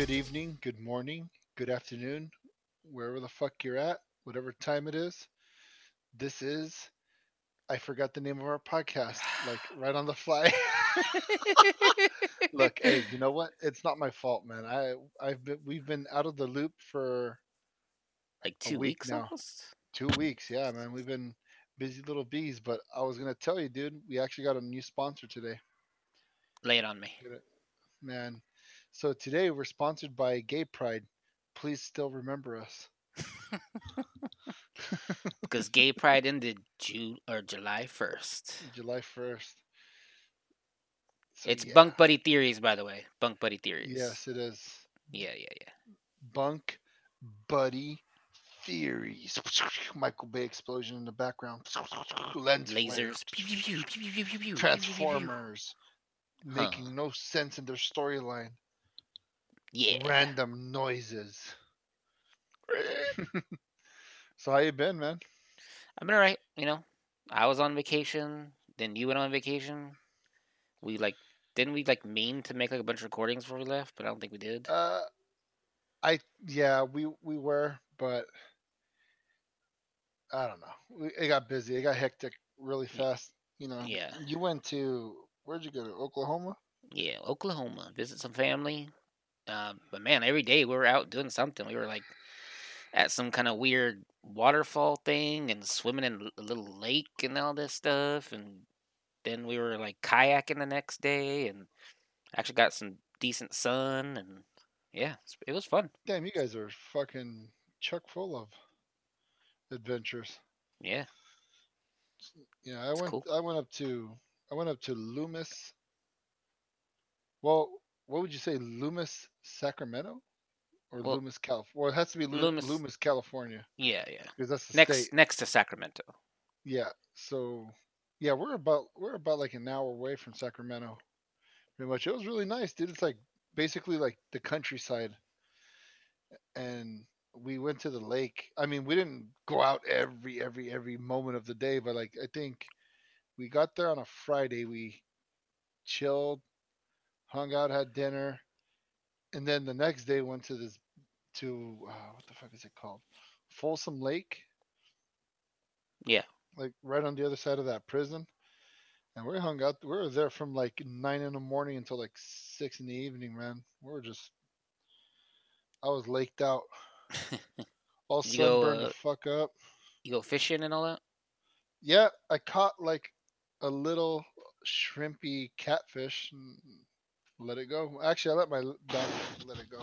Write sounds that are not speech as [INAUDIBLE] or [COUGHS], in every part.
Good evening, good morning, good afternoon, wherever the fuck you're at, whatever time it is. This is I forgot the name of our podcast, like [SIGHS] right on the fly. [LAUGHS] Look, hey, you know what? It's not my fault, man. I I've been we've been out of the loop for like two week weeks now. almost. two weeks. Yeah, man. We've been busy little bees, but I was gonna tell you, dude, we actually got a new sponsor today. Lay it on me. Man. So today we're sponsored by Gay Pride. Please still remember us. because Gay Pride ended June or July first. July first. So, it's yeah. bunk buddy theories, by the way. Bunk buddy theories. Yes, it is. Yeah, yeah, yeah. Bunk buddy theories. Michael Bay explosion in the background. Lens lasers. Transformers. Huh. Making no sense in their storyline. Yeah. Random noises. [LAUGHS] [LAUGHS] so how you been, man? I've been alright. You know, I was on vacation. Then you went on vacation. We like didn't we like mean to make like a bunch of recordings before we left, but I don't think we did. Uh, I yeah, we we were, but I don't know. We, it got busy. It got hectic really fast. You know. Yeah. You went to where'd you go to Oklahoma? Yeah, Oklahoma. Visit some family. Um, but man, every day we were out doing something. We were like at some kind of weird waterfall thing and swimming in a little lake and all this stuff. And then we were like kayaking the next day and actually got some decent sun. And yeah, it was fun. Damn, you guys are fucking chock full of adventures. Yeah. Yeah, I It's went. cool. I went up to. I went up to Loomis. Well, what would you say, Loomis, Sacramento, or Well, Loomis, California? Well, it has to be Loo- Loomis- Loomis, California, Yeah, yeah. because that's the Next state. next to Sacramento. Yeah. So, yeah, we're about we're about like an hour away from Sacramento. Pretty much. It was really nice, dude. It's like basically like the countryside. And we went to the lake. I mean, we didn't go out every every every moment of the day, but like I think we got there on a Friday. We chilled, hung out, had dinner, and then the next day went to this to uh, what the fuck is it called? Folsom Lake Yeah. like right on the other side of that prison. And we hung out. We were there from like nine in the morning until like six in the evening, man. We were just, I was laked out, [LAUGHS] all You go, uh, the fuck up. you go fishing and all that? Yeah, I caught like a little shrimpy catfish and let it go. Actually, I let my dog let it go.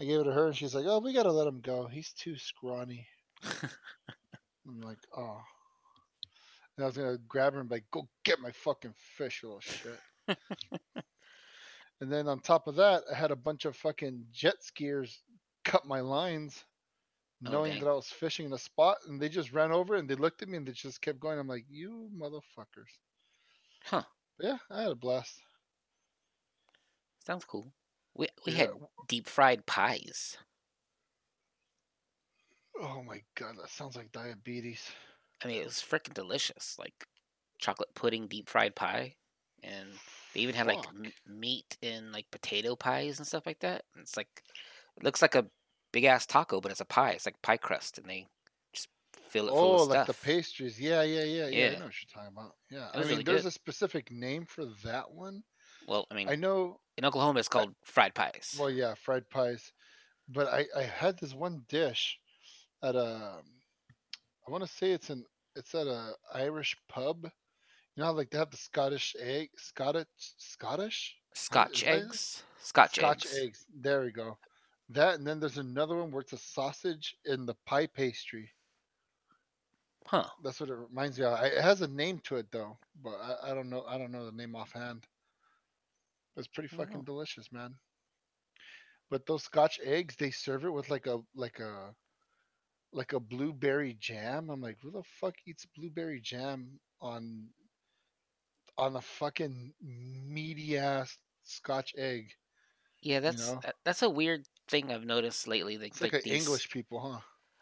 I gave it to her, and she's like, "Oh, we gotta let him go. He's too scrawny." [LAUGHS] I'm like, "Oh." And I was gonna grab her and be like, "Go get my fucking fish, little shit." [LAUGHS] and then on top of that, I had a bunch of fucking jet skiers cut my lines, Oh, knowing dang. that I was fishing in a spot, and they just ran over and they looked at me and they just kept going. I'm like, "You motherfuckers!" Huh. Yeah, I had a blast. Sounds cool. We we Yeah. had deep fried pies. Oh my god, that sounds like diabetes. I mean, it was freaking delicious. Like chocolate pudding, deep fried pie, and they even had like m- meat and like potato pies and stuff like that. And it's like it looks like a big ass taco, but it's a pie. It's like pie crust, and they just fill it full Oh, of like stuff. the pastries. Yeah, yeah, yeah, yeah. I know what you're talking about. Yeah, I mean, really there's good. a specific name for that one. Well, I mean, I know. in Oklahoma, it's called fried pies. Well, yeah, fried pies. But I, I had this one dish at a. I want to say it's an it's at a Irish pub. You know, how, like they have the Scottish egg, Scottish, Scottish, Scotch is eggs. Scotch, Scotch eggs. eggs. There we go. That and then there's another one where it's a sausage in the pie pastry. Huh. That's what it reminds me of. I- It has a name to it though, but I, I don't know. I don't know the name offhand. It's pretty fucking delicious, man. But those Scotch eggs, they serve it with like a like a like a blueberry jam. I'm like, who the fuck eats blueberry jam on on a fucking meaty ass Scotch egg? Yeah, that's know? that's a weird thing I've noticed lately. Like, It's like, like these- English people, huh?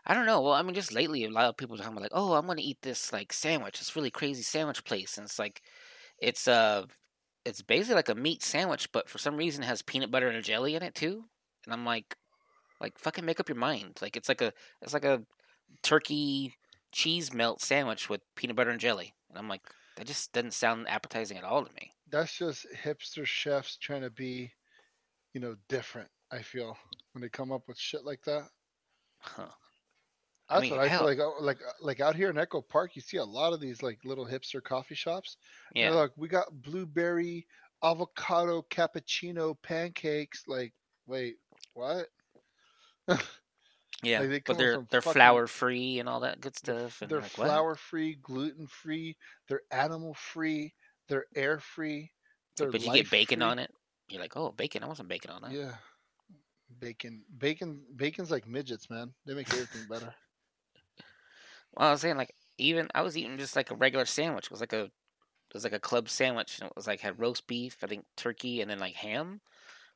I don't know. Well, I mean, just lately, a lot of people are talking about like, oh, I'm gonna eat this like sandwich, this really crazy sandwich place, and it's like, it's uh, it's basically like a meat sandwich, but for some reason has peanut butter and jelly in it too. And I'm like, like fucking make up your mind. Like it's like a it's like a turkey cheese melt sandwich with peanut butter and jelly. And I'm like, that just doesn't sound appetizing at all to me. That's just hipster chefs trying to be, you know, different. I feel when they come up with shit like that. Huh. That's mean, what I hell- feel like. uh, Like like out here in Echo Park, you see a lot of these like little hipster coffee shops. Yeah. Like, we got blueberry avocado cappuccino pancakes. Like, wait, what? [LAUGHS] yeah. like, they but they're they're fucking- flour free and all that good stuff. And They're like, what? flour free, gluten free. They're animal free. They're air free. They're But you get bacon life-free. on it. You're like, oh, bacon. I want some bacon on that. Yeah. Bacon, bacon, bacon's like midgets, man. They make everything better. Well, I was saying like even I was eating just like a regular sandwich. It was like a it was like a club sandwich, and it was like had roast beef, I think turkey, and then like ham.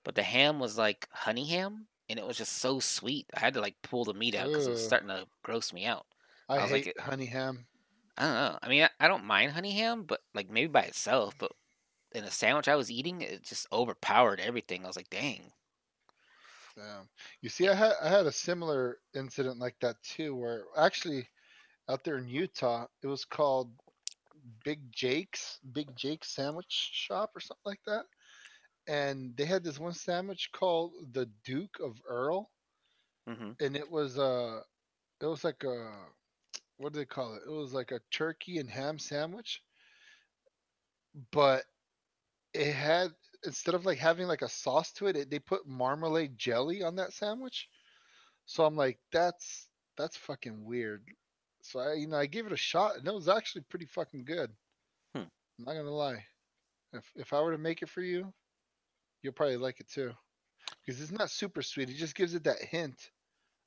But the ham was like honey ham, and it was just so sweet. I had to like pull the meat out because it was starting to gross me out. I, I was like hate it- honey ham. I don't know. I mean, I, I don't mind honey ham, but like maybe by itself. But in the sandwich I was eating, it just overpowered everything. I was like, dang. Damn. You see, I had I had a similar incident like that too, where actually out there in Utah, it was called Big Jake's Big Jake's Sandwich Shop or something like that, and they had this one sandwich called the Duke of Earl, hmm and it was uh, it was like a what do they call it? It was like a turkey and ham sandwich, but it had instead of like having like a sauce to it, it they put marmalade jelly on that sandwich. So I'm like, that's that's fucking weird. So I, you know, I gave it a shot, and it was actually pretty fucking good. Hmm. I'm not gonna lie. If if I were to make it for you, you'll probably like it too, because it's not super sweet. It just gives it that hint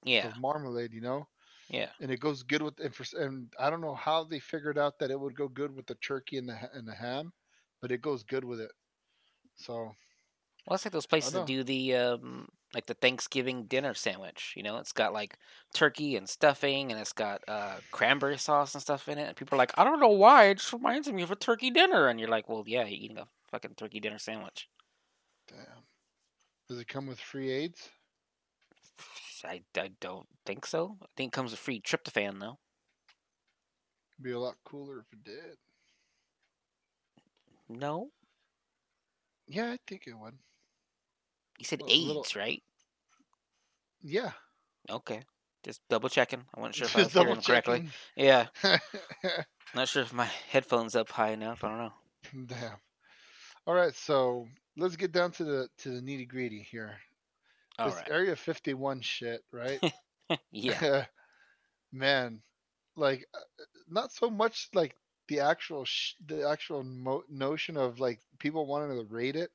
Yeah, of marmalade, you know, yeah. and it goes good with and, for, and I don't know how they figured out that it would go good with the turkey and the and the ham, but it goes good with it. So Well, it's like those places that do the um, like the Thanksgiving dinner sandwich. You know, it's got like turkey and stuffing, and it's got uh, cranberry sauce and stuff in it. And people are like, I don't know why, it just reminds me of a turkey dinner. And you're like, well, yeah, you're eating a fucking turkey dinner sandwich. damn. Does it come with free aids? [SIGHS] I, I don't think so. I think it comes with free tryptophan though. Be a lot cooler if it did. No, Yeah, I think it would. You said A little- AIDS, right? Yeah. Okay, just double checking. I wasn't sure if I was [LAUGHS] hearing correctly. Yeah, [LAUGHS] not sure if my headphones up high enough. I don't know. Damn. All right, so let's get down to the to the nitty gritty here. All this right. Area 51 shit, right? [LAUGHS] yeah. Man, like uh, not so much like the actual sh- the actual mo- notion of like people wanting to rate it,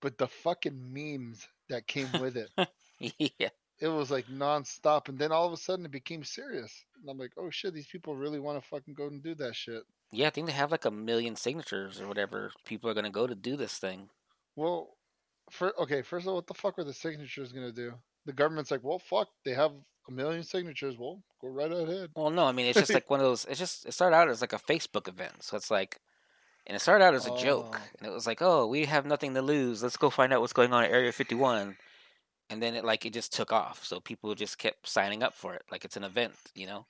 but the fucking memes that came with it. [LAUGHS] yeah. it was like nonstop, and then all of a sudden it became serious. And I'm like, oh shit, these people really want to fucking go and do that shit. Yeah, I think they have like a million signatures or whatever. People are gonna go to do this thing. Well, for okay, first of all, what the fuck are the signatures gonna do? The government's like, well, fuck, they have a million signatures. Well, go right ahead. Well, no, I mean it's just [LAUGHS] like one of those. It's just it started out as like a Facebook event, so it's like, and it started out as a joke, Oh. and it was like, oh, we have nothing to lose. Let's go find out what's going on at Area Fifty One, and then it like it just took off. So people just kept signing up for it, like it's an event, you know.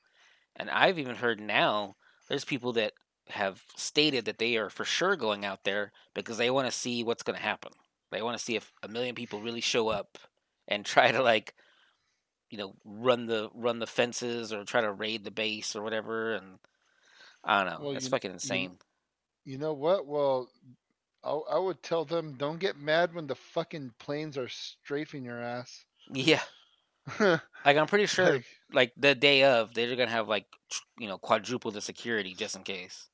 And I've even heard now there's people that have stated that they are for sure going out there because they want to see what's going to happen. They want to see if a million people really show up and try to like you know run the run the fences or try to raid the base or whatever and I don't know. Well, it's you- fucking insane. You know what? Well, I, I would tell them, don't get mad when the fucking planes are strafing your ass. [LAUGHS] yeah. [LAUGHS] Like I'm pretty sure Like, like the day of they're going to have like you know quadruple the security just in case.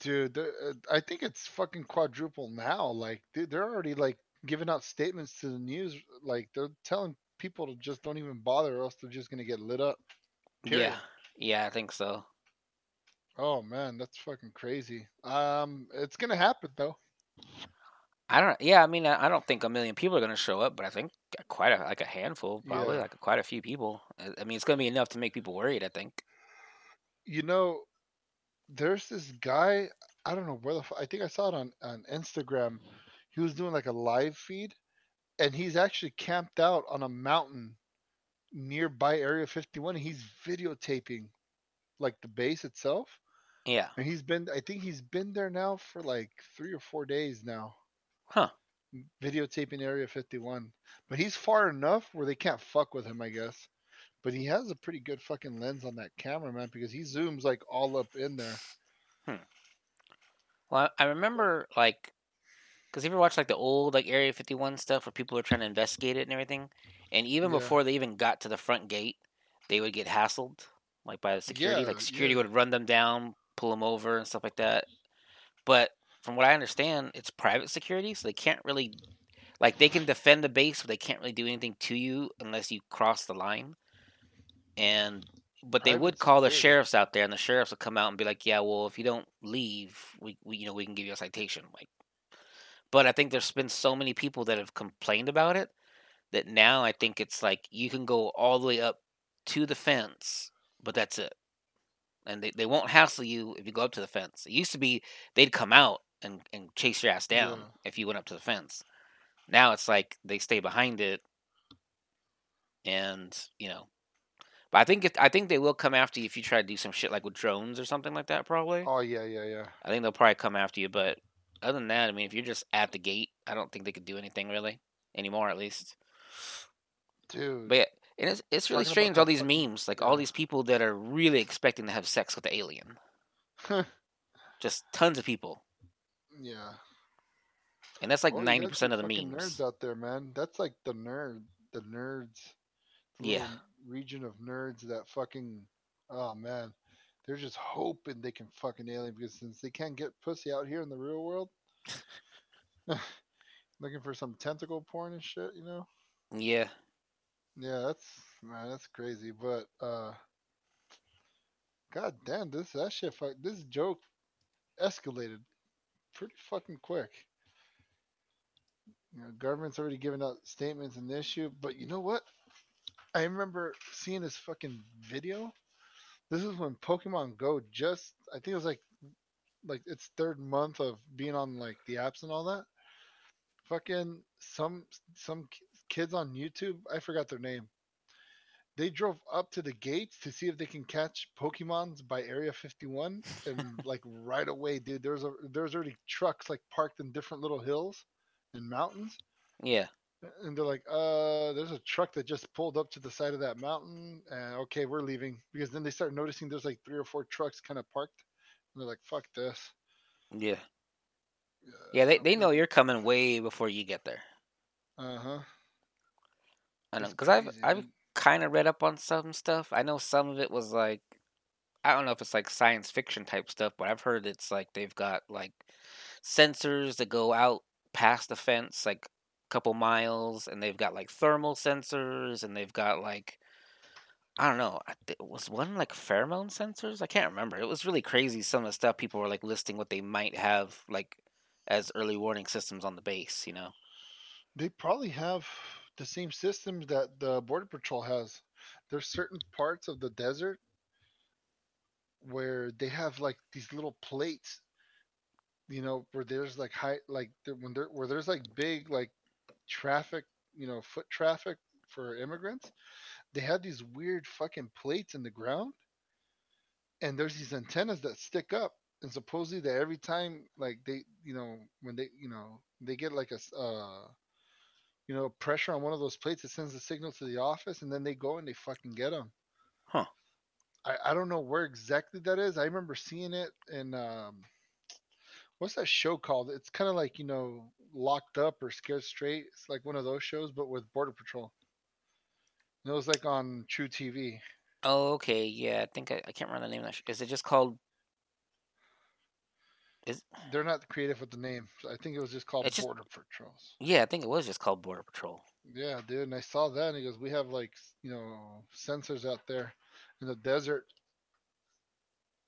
dude, uh, I think it's fucking quadruple now. Like, dude, they're already like giving out statements to the news. Like, they're telling people just don't even bother, or else they're just gonna get lit up. Period. Yeah. Yeah, I think so. Oh man, that's fucking crazy. Um, it's gonna happen though. I don't yeah, I mean I I don't think a million people are going to show up, but I think quite a like a handful, probably Yeah. like quite a few people. I- mean it's going to be enough to make people worried, I think. You know, there's this guy. I don't know where the I think I saw it on on Instagram. He was doing like a live feed, and he's actually camped out on a mountain nearby Area 51. And he's videotaping like the base itself, Yeah. and he's been. I think he's been there now for like three or four days now. Huh. videotaping Area 51. But he's far enough where they can't fuck with him, I guess. But he has a pretty good fucking lens on that camera, man, because he zooms like all up in there. Hmm. Well, I I remember like, cause if you ever watch like the old like Area 51 stuff where people are trying to investigate it and everything, and even Yeah. before they even got to the front gate, they would get hassled like by the security. Yeah, like security yeah. would run them down, pull them over, and stuff like that. But from what I understand, it's private security, so they can't really like they can defend the base, but they can't really do anything to you unless you cross the line. And but they would call the sheriffs out there, and the sheriffs would come out and be like, "Yeah, well, if you don't leave, we, we you know we can give you a citation." Like, but I think there's been so many people that have complained about it that now I think it's like you can go all the way up to the fence, but that's it. And they, they won't hassle you if you go up to the fence. It used to be they'd come out and, and chase your ass down Yeah. if you went up to the fence. Now it's like they stay behind it, and you know. But I think it, I think they will come after you if you try to do some shit like with drones or something like that. Probably. Oh yeah, yeah, yeah. I think they'll probably come after you. But other than that, I mean, if you're just at the gate, I don't think they could do anything really anymore, at least. Dude. But yeah, and it's it's really strange all these fucking- memes, like all these people that are really expecting to have sex with the alien. Just tons of people, yeah. and that's like ninety that's percent of the memes. nerds out there, man. That's like the nerd, the nerds. the Yeah. Region of nerds that fucking. Oh man, they're just hoping they can fucking alien because since they can't get pussy out here in the real world, [LAUGHS] looking for some tentacle porn and shit, you know. Yeah, Yeah, that's man, that's crazy. But uh God damn, this that shit fuck this joke escalated pretty fucking quick. You know, government's already given out statements in the issue, but you know what? I remember seeing this fucking video. This is when Pokemon Go just I think it was like like its third month of being on like the apps and all that. Fucking some some kids on YouTube, I forgot their name. They drove up to the gates to see if they can catch Pokemons by Area 51, and [LAUGHS] like right away, dude, there's a there's already trucks like parked in different little hills and mountains, yeah, and they're like, uh, there's a truck that just pulled up to the side of that mountain, and okay, we're leaving because then they start noticing there's like three or four trucks kind of parked, and they're like, fuck this. yeah, yeah. They they know you're coming way before you get there. Uh huh. I know because I've I've kind of read up on some stuff. I know some of it was like I don't know if it's like science fiction type stuff, but I've heard it's like they've got like sensors that go out past the fence like couple miles and they've got like thermal sensors and they've got like I don't know. I thi- was one like pheromone sensors? I can't remember. It was really crazy some of the stuff people were like listing what they might have like as early warning systems on the base, you know. They probably have the same systems that the Border Patrol has. There's certain parts of the desert where they have like these little plates, you know, where there's like high, like when there, where there's like big like traffic, you know, foot traffic for immigrants. They have these weird fucking plates in the ground, and there's these antennas that stick up, and supposedly that every time like they, you know, when they, you know, they get like a, uh, you know, pressure on one of those plates, it sends a signal to the office, and then they go and they fucking get them. Huh. I, I don't know where exactly that is. I remember seeing it in um, what's that show called? It's kind of like you know, Locked Up or Scared Straight. It's like one of those shows, but with Border Patrol. And it was like on truTV. Oh, okay. Yeah, I think I, I can't remember the name of that. Sh- is it just called? Is They're not creative with the name. I think it was just called It's just- Border Patrols. yeah, I think it was just called Border Patrol. Yeah, dude. And I saw that, and he goes, "We have like you know sensors out there in the desert,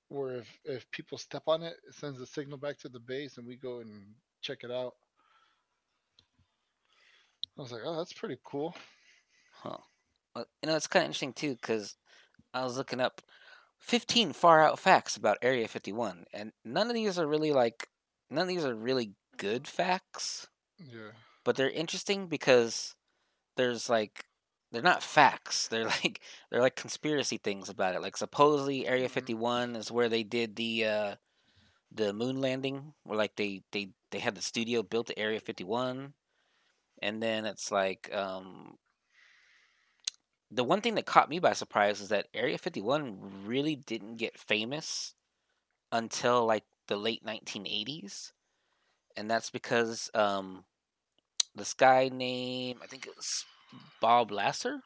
where if if people step on it, it sends a signal back to the base, and we go and check it out." I was like, "Oh, that's pretty cool." Huh. Uh, You know, it's kind of interesting too because I was looking up 15 far out facts about Area 51, and none of these are really like none of these are really good facts, Yeah. but they're interesting because there's like they're not facts. They're [LAUGHS] like they're like conspiracy things about it. Like supposedly Area Mhm. 51 is where they did the uh the moon landing, where like they they they had the studio built at Area 51, and then it's like um the one thing that caught me by surprise is that Area 51 really didn't get famous until like the late 1980s. And that's because um, this guy named, I think it was Bob Lazar,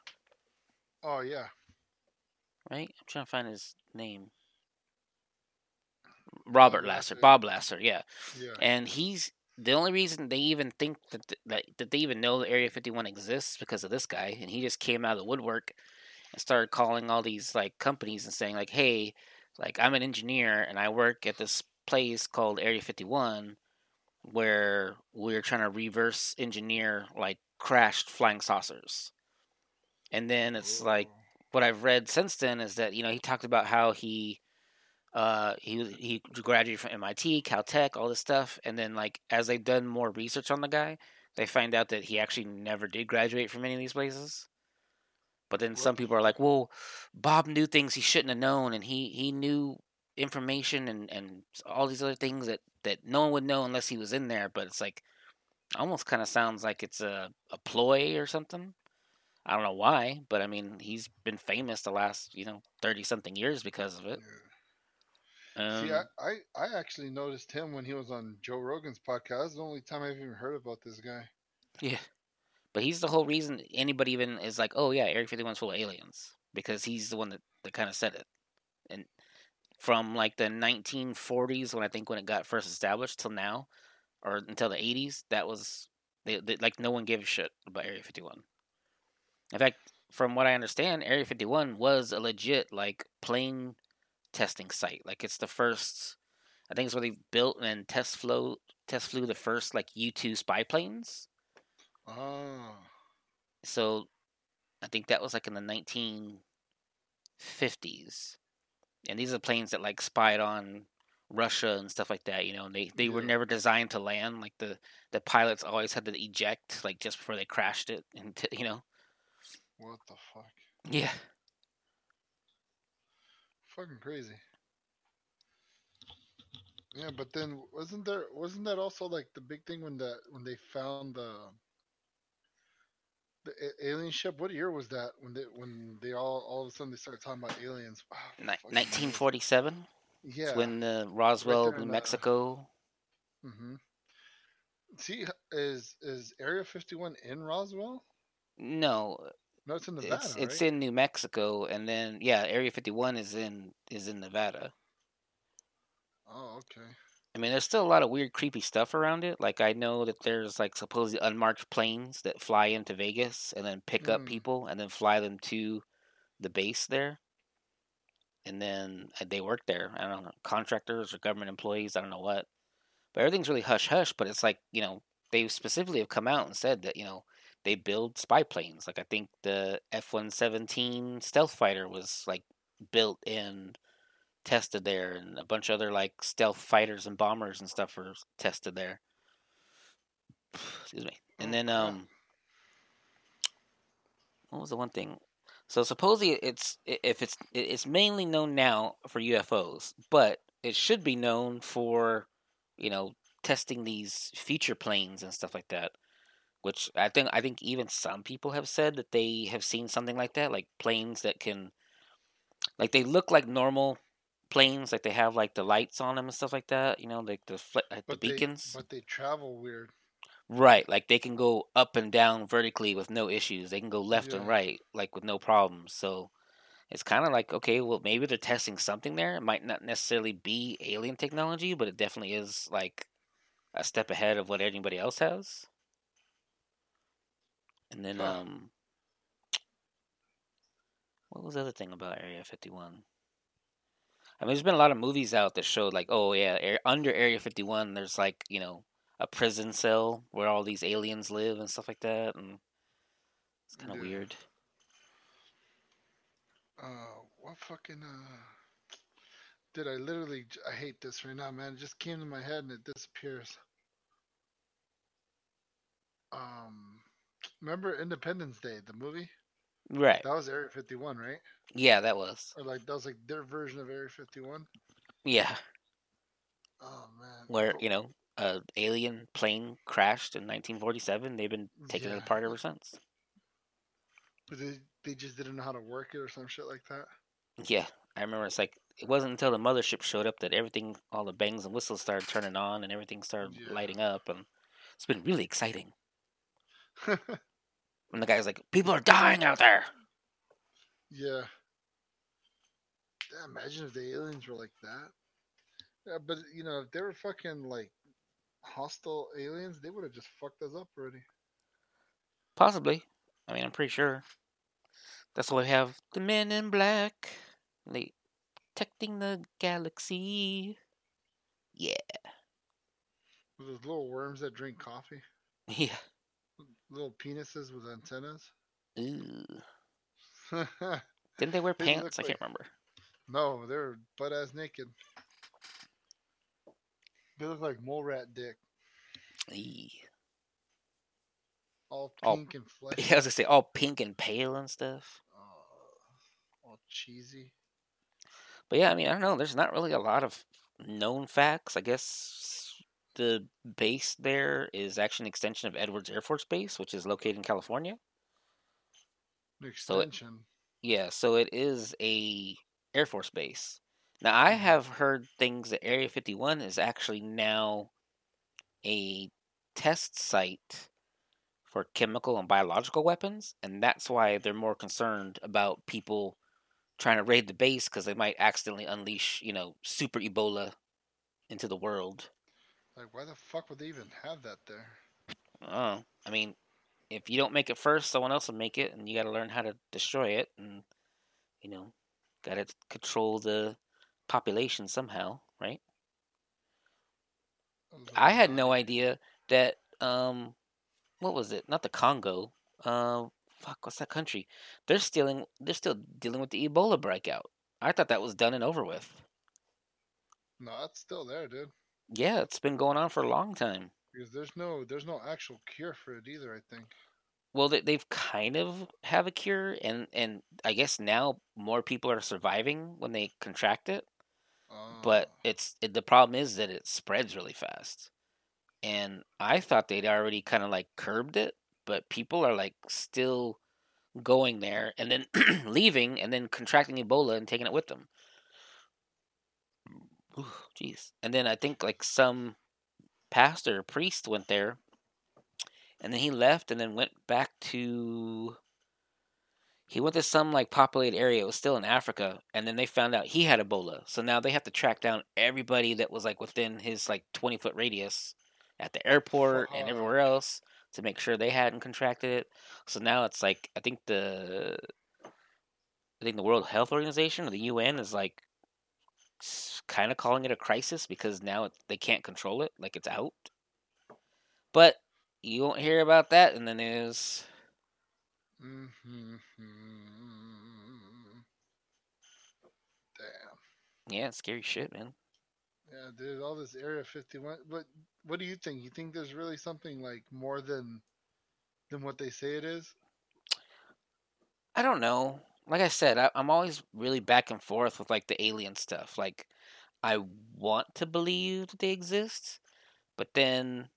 Oh yeah. right? I'm trying to find his name. Robert Bob Lazar. Lazar. Bob Lazar, yeah. Yeah. And he's the only reason they even think that th- that, that they even know that Area 51 exists because of this guy. And he just came out of the woodwork and started calling all these like companies and saying like, "Hey, like I'm an engineer and I work at this place called Area 51 where we're trying to reverse engineer like crashed flying saucers." And then it's like what I've read since then is that you know he talked about how he uh he he graduated from MIT, Caltech, all this stuff, and then like as they've done more research on the guy, they find out that he actually never did graduate from any of these places. But then some people are like, "Well, Bob knew things he shouldn't have known, and he he knew information and and all these other things that that no one would know unless he was in there." But it's like almost kind of sounds like it's a a ploy or something. I don't know why, but I mean, he's been famous the last, you know, 30 something years because of it. Yeah. Um, See, I, I I actually noticed him when he was on Joe Rogan's podcast. That's the only time I've even heard about this guy. yeah. But he's the whole reason anybody even is like, oh, yeah, Area 51's full of aliens. Because he's the one that, that kind of said it. And from like the 1940s, when I think when it got first established, till now, or until the 80s, that was, they, they, like, no one gave a shit about Area 51. In fact, from what I understand, Area 51 was a legit, like, plane testing site. Like it's the first, I think it's where they built and test flow test flew the first like U two spy planes. Oh. So I think that was like in the nineteen fifties, and these are planes that like spied on Russia and stuff like that. You know, and they they were never designed to land. Like the the pilots always had to eject like just before they crashed it, and t- you know, what the fuck? yeah. Fucking crazy. Yeah, but then wasn't there wasn't that also like the big thing when the when they found the the alien ship? What year was that when they when they all all of a sudden they started talking about aliens? Fucking Nineteen forty seven. Yeah. It's when uh, Roswell, there New the- Mexico. hmm See, is is Area 51 in Roswell? No, No, it's in Nevada, it's it's in New Mexico, and then yeah, Area Fifty One is in is in Nevada. Oh, okay. I mean, there's still a lot of weird, creepy stuff around it. Like I know that there's like supposedly unmarked planes that fly into Vegas and then pick up Mm. people and then fly them to the base there, and then uh, they work there. I don't know, contractors or government employees. I don't know what, but everything's really hush hush. But it's like you know they specifically have come out and said that you know they build spy planes. Like I think the F one seventeen stealth fighter was like built and tested there, and a bunch of other like stealth fighters and bombers and stuff were tested there. [SIGHS] Excuse me. And Oh, then um, what was the one thing? So supposedly it's if it's it's mainly known now for UFOs, but it should be known for you know testing these feature planes and stuff like that. Which I think I think even some people have said that they have seen something like that, like planes that can, like they look like normal planes, like they have like the lights on them and stuff like that. You know, like the fl- like the But they beacons. but they travel weird. Right, like they can go up and down vertically with no issues. They can go left and right like with no problems. So it's kind of like okay, well maybe they're testing something there. It might not necessarily be alien technology, but it definitely is like a step ahead of what anybody else has. And then Huh. um what was the other thing about Area 51? I mean, there's been a lot of movies out that showed like, oh yeah, air, under Area 51, there's like you know a prison cell where all these aliens live and stuff like that, and it's kind of Yeah. weird. Uh, what fucking uh, did I literally I hate this right now, man. It just came to my head and it disappears. Um, remember Independence Day, the movie? Right. That was Area 51, right? Yeah, that was. Or like that was like their version of Area 51. Yeah, Oh man. where you know, a alien plane crashed in 1947. They've been taking it apart ever since. But they they just didn't know how to work it or some shit like that. Yeah, I remember. It's like it wasn't until the mothership showed up that everything, all the bangs and whistles started turning on, and everything started Yeah. lighting up, and it's been really exciting. [LAUGHS] And the guy's like, "People are dying out there." yeah. Yeah, Imagine if the aliens were like that. Yeah, but you know, if they were fucking like hostile aliens, they would have just fucked us up already. Possibly. I mean, I'm pretty sure. That's why we have the Men in Black. They protecting the galaxy. Yeah, With those little worms that drink coffee, [LAUGHS] yeah. Little penises with antennas. Ooh. [LAUGHS] Didn't they wear They pants? look I can't like- remember. no, they're butt ass naked. They look like mole rat dick, Eee. all pink and [LAUGHS] flesh. Yeah, as I was gonna say all pink and pale and stuff. Oh, all cheesy. But yeah, I mean, I don't know. There's not really a lot of known facts. I guess the base there is actually an extension of Edwards Air Force Base, which is located in California. An So it- extension. Yeah, so it is a Air Force base. Now I Mhm. have heard things that Area 51 is actually now a test site for chemical and biological weapons, and that's why they're more concerned about people trying to raid the base because they might accidentally unleash, you know, super Ebola into the world. Like, why the fuck would they even have that there? Oh, I mean, if you don't make it first, someone else will make it, and you got to learn how to destroy it, and you know, got to control the population somehow, right? I had no idea that um, what was it? Not the Congo. Uh, fuck, what's that country? They're stealing. They're still dealing with the Ebola breakout. I thought that was done and over with. No, it's still there, dude. Yeah, it's been going on for a long time. Because there's no there's no actual cure for it either. I think. Well, they, they've kind of have a cure, and and I guess now more people are surviving when they contract it. But Uh, it's it, the problem is that it spreads really fast, and I thought they'd already kind of like curbed it, but people are like still going there and then [CLEARS THROAT] leaving and then contracting Ebola and taking it with them. Jeez, and then I think like some pastor or priest went there, and then he left and then went back to. He went to some like populated area. It was still in Africa, and then they found out he had Ebola. So now they have to track down everybody that was like within his like twenty foot radius at the airport and uh-huh. everywhere else to make sure they hadn't contracted it. So now it's like I think the I think the World Health Organization or the UN is like kind of calling it a crisis because now it, they can't control it, like it's out. But you won't hear about that in the news. mhm. Damn. Yeah, scary shit, man. Yeah, dude. All this Area 51. But what do you think? You think there's really something like more than than what they say it is? I don't know. Like I said, I, I'm always really back and forth with like the alien stuff. Like, I want to believe that they exist, but then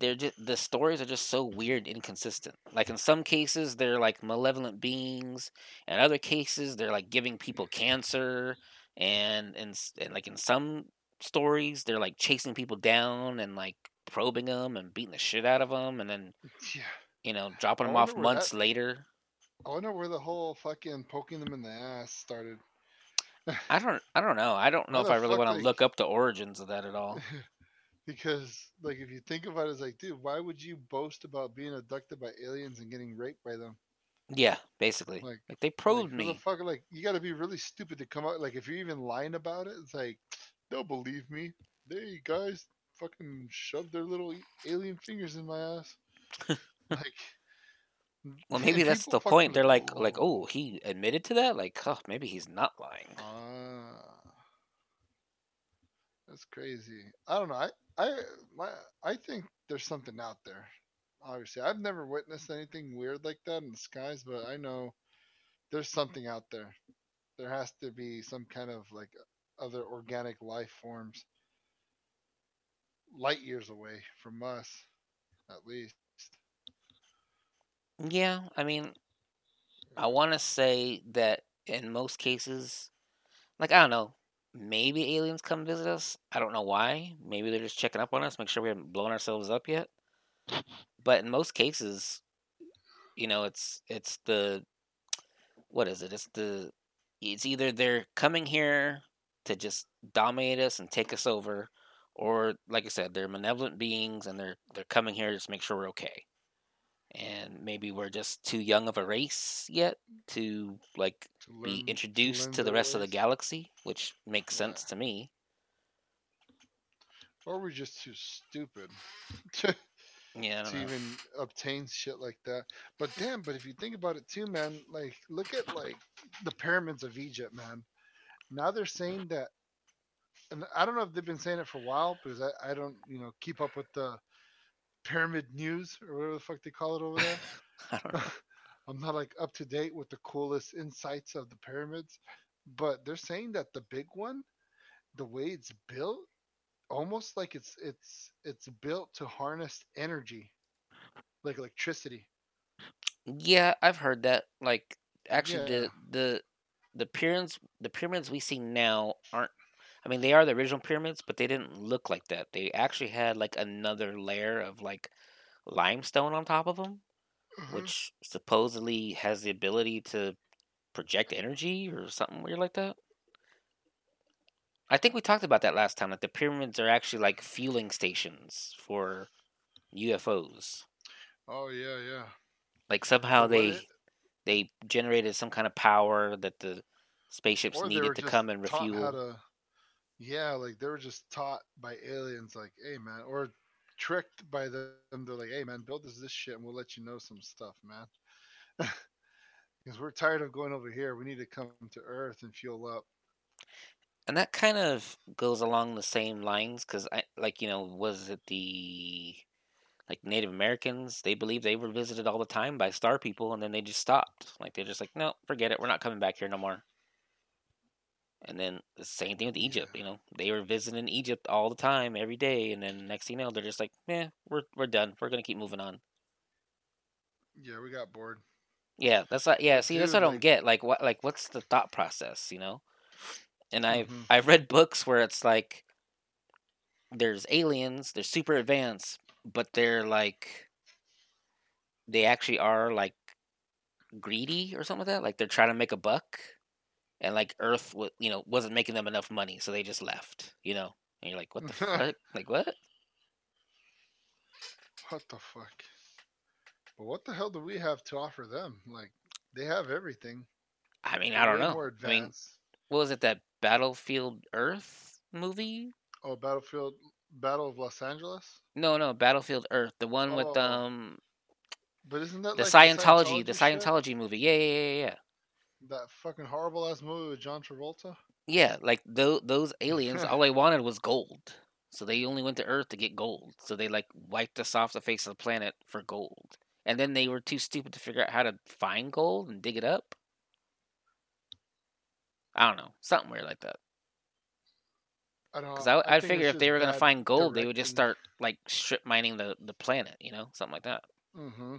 they're just the stories are just so weird, inconsistent. Like in some cases, they're like malevolent beings, and other cases, they're like giving people cancer, and and, and like in some stories, they're like chasing people down and like probing them and beating the shit out of them, and then Yeah. you know dropping them off months that- later. I wonder where the whole fucking poking them in the ass started. I don't I don't know. I don't [LAUGHS] know if I really want to like- look up the origins of that at all. [LAUGHS] because like if you think about it, it's like, dude, why would you boast about being abducted by aliens and getting raped by them? Yeah, basically. Like, Like, they probed like, who the me. fuck, like you got to be really stupid to come out. Like if you're even lying about it, it's like they'll believe me. They guys fucking shoved their little alien fingers in my ass. [LAUGHS] like, Well, maybe that's the point. They're like like, "Oh, he admitted to that?" Like, "Oh, maybe he's not lying." Ah. That's crazy. I don't know. I I my I think there's something out there. Obviously, I've never witnessed anything weird like that in the skies, but I know there's something out there. There has to be some kind of like other organic life forms light years away from us, at least. Yeah, I mean, I want to say that in most cases, like I don't know, maybe aliens come visit us. I don't know why. Maybe they're just checking up on us, make sure we haven't blown ourselves up yet. But in most cases, you know, it's it's the what is it? It's the it's either they're coming here to just dominate us and take us over, or like I said, they're malevolent beings and they're they're coming here to just make sure we're okay. And maybe we're just too young of a race yet to like To be learn, to introduced learn to the rest of the galaxy, which makes yeah. sense to me. or we're just too stupid [LAUGHS] to Yeah, to know. even obtain shit like that. But damn, but if you think about it too, man, like look at like the pyramids of Egypt, man. Now they're saying that, and I don't know if they've been saying it for a while because I, I don't you know keep up with the pyramid news or whatever the fuck they call it over there. [LAUGHS] I don't know. [LAUGHS] I'm not like up to date with the coolest insights of the pyramids, but they're saying that the big one, the way it's built, almost like it's it's it's built to harness energy, like electricity. Yeah, I've heard that. Like, actually, Yeah. the the the pyramids the pyramids we see now aren't. I mean, they are the original pyramids, but they didn't look like that. They actually had like another layer of like limestone on top of them, Mhm. which supposedly has the ability to project energy or something weird like that. I think we talked about that last time. That the pyramids are actually like fueling stations for UFOs. Oh yeah, yeah. Like somehow what they they generated some kind of power that the spaceships or needed to come and refuel. Yeah, like they were just taught by aliens, like, hey man, or tricked by them. They're like, hey man, build us this shit, and we'll let you know some stuff, man. [LAUGHS] Because we're tired of going over here. We need to come to Earth and fuel up. And that kind of goes along the same lines because I like you know was it the like Native Americans? They believe they were visited all the time by star people, and then they just stopped. Like they're just like, no, forget it, we're not coming back here no more. And then the same thing with Egypt. You know, they were visiting Egypt all the time, every day, and then next thing you know, they're just like, yeah, we're we're done. We're gonna keep moving on. Yeah, we got bored. Yeah, that's like yeah. See, that's dude, what I don't like, get. Like what? Like what's the thought process? You know? And I've hmm I've read books where it's like there's aliens, they're super advanced, but they're like they actually are like greedy or something like that. Like they're trying to make a buck, and like Earth, you know, wasn't making them enough money, so they just left. You know? And you're like, what the [LAUGHS] fuck? Like what? what the fuck? But what the hell do we have to offer them? Like, they have everything. I mean, They're I don't know. more I mean, what was it that Battlefield Earth movie? Oh, Battlefield, Battle of Los Angeles. No, no, Battlefield Earth, the one with Oh, um but isn't that the like Scientology, the the Scientology shit? Scientology movie. Yeah, yeah, yeah, yeah. That fucking horrible ass movie with John Travolta. Yeah, like those [LAUGHS] those aliens, all they wanted was gold. So they only went to Earth to get gold. So they like wiped us off the face of the planet for gold. And then they were too stupid to figure out how to find gold and dig it up. I don't know, something weird like that. I don't. Because know. I, I I figure if they were gonna find gold, they would just start like strip mining the the planet, you know, something like that. Mm-hmm.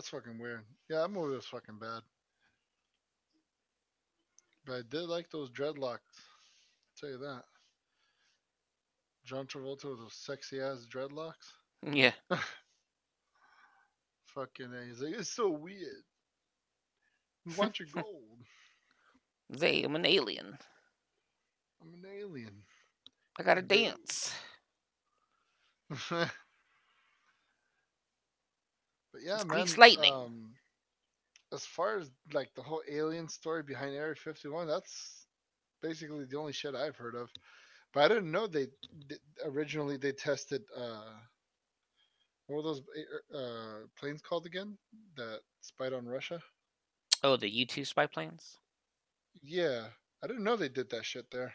That's fucking weird. Yeah, that movie was fucking bad. But I did like those dreadlocks. I'll tell you that. John Travolta with those sexy ass dreadlocks. Yeah, [LAUGHS] Fucking A. He's like, it's so weird. We want your [LAUGHS] gold. they. I'm an alien. I'm an alien. I gotta dance. [LAUGHS] but yeah, man. Lightning. Um, as far as like the whole alien story behind Area 51, that's basically the only shit I've heard of. But I didn't know they th- originally they tested uh, what were those uh, uh, planes called again that spied on Russia? Oh, the U two spy planes. Yeah, I didn't know they did that shit there.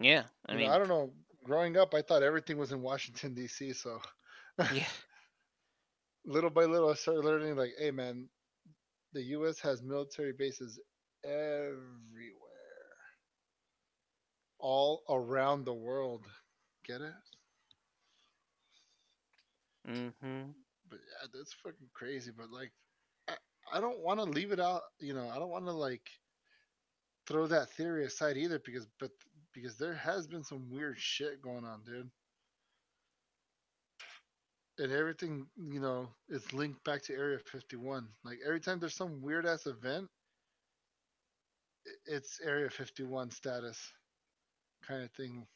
Yeah, I You mean, know, I don't know. Growing up, I thought everything was in Washington D.C. So yeah, [LAUGHS] little by little, I started learning like, hey man, the U.S. has military bases everywhere, all around the world. Get it? mm-hmm. But yeah, that's fucking crazy. But like, I, I don't want to leave it out. You know, I don't want to like throw that theory aside either because, but because there has been some weird shit going on, dude. And everything, you know, is linked back to Area 51. Like every time there's some weird ass event, it's Area 51 status kind of thing.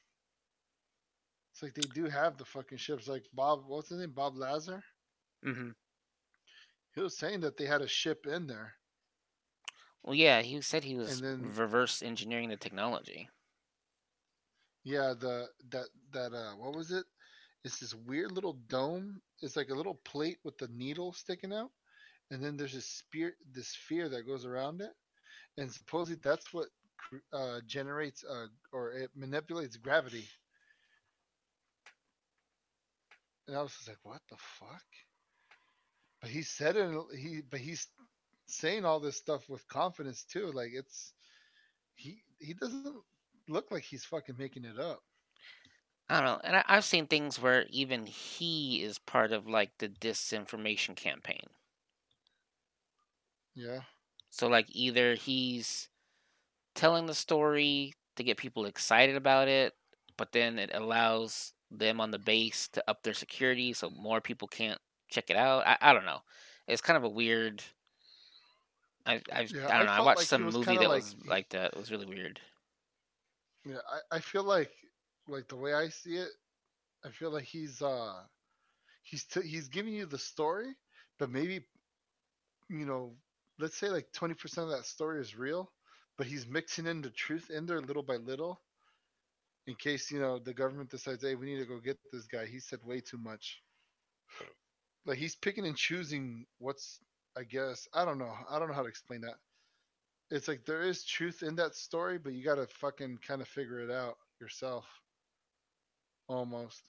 It's like they do have the fucking ships. Like Bob, what's his name? Bob Lazar. Mm-hmm. He was saying that they had a ship in there. Well, yeah, he said he was then- reverse engineering the technology. Yeah, the that that uh what was it? It's this weird little dome. It's like a little plate with the needle sticking out, and then there's a spear, this sphere that goes around it, and supposedly that's what uh generates uh or it manipulates gravity. And I was just like, what the fuck? But he said it. He but he's saying all this stuff with confidence too. Like it's he he doesn't look like he's fucking making it up. I don't know, and I, I've seen things where even he is part of like the disinformation campaign. Yeah. So like either he's telling the story to get people excited about it, but then it allows them on the base to up their security so more people can't check it out. I, I don't know. It's kind of a weird. I I've, Yeah, I I don't know. I felt watched like some movie that like- was like that. It was really weird. Yeah, I, I feel like like the way I see it, I feel like he's uh he's t- he's giving you the story, but maybe you know, let's say like 20% of that story is real, but he's mixing in the truth in there little by little in case, you know, the government decides, "Hey, we need to go get this guy. He said way too much." Like he's picking and choosing what's I guess, I don't know. I don't know how to explain that. It's like there is truth in that story, but you got to fucking kind of figure it out yourself. Almost.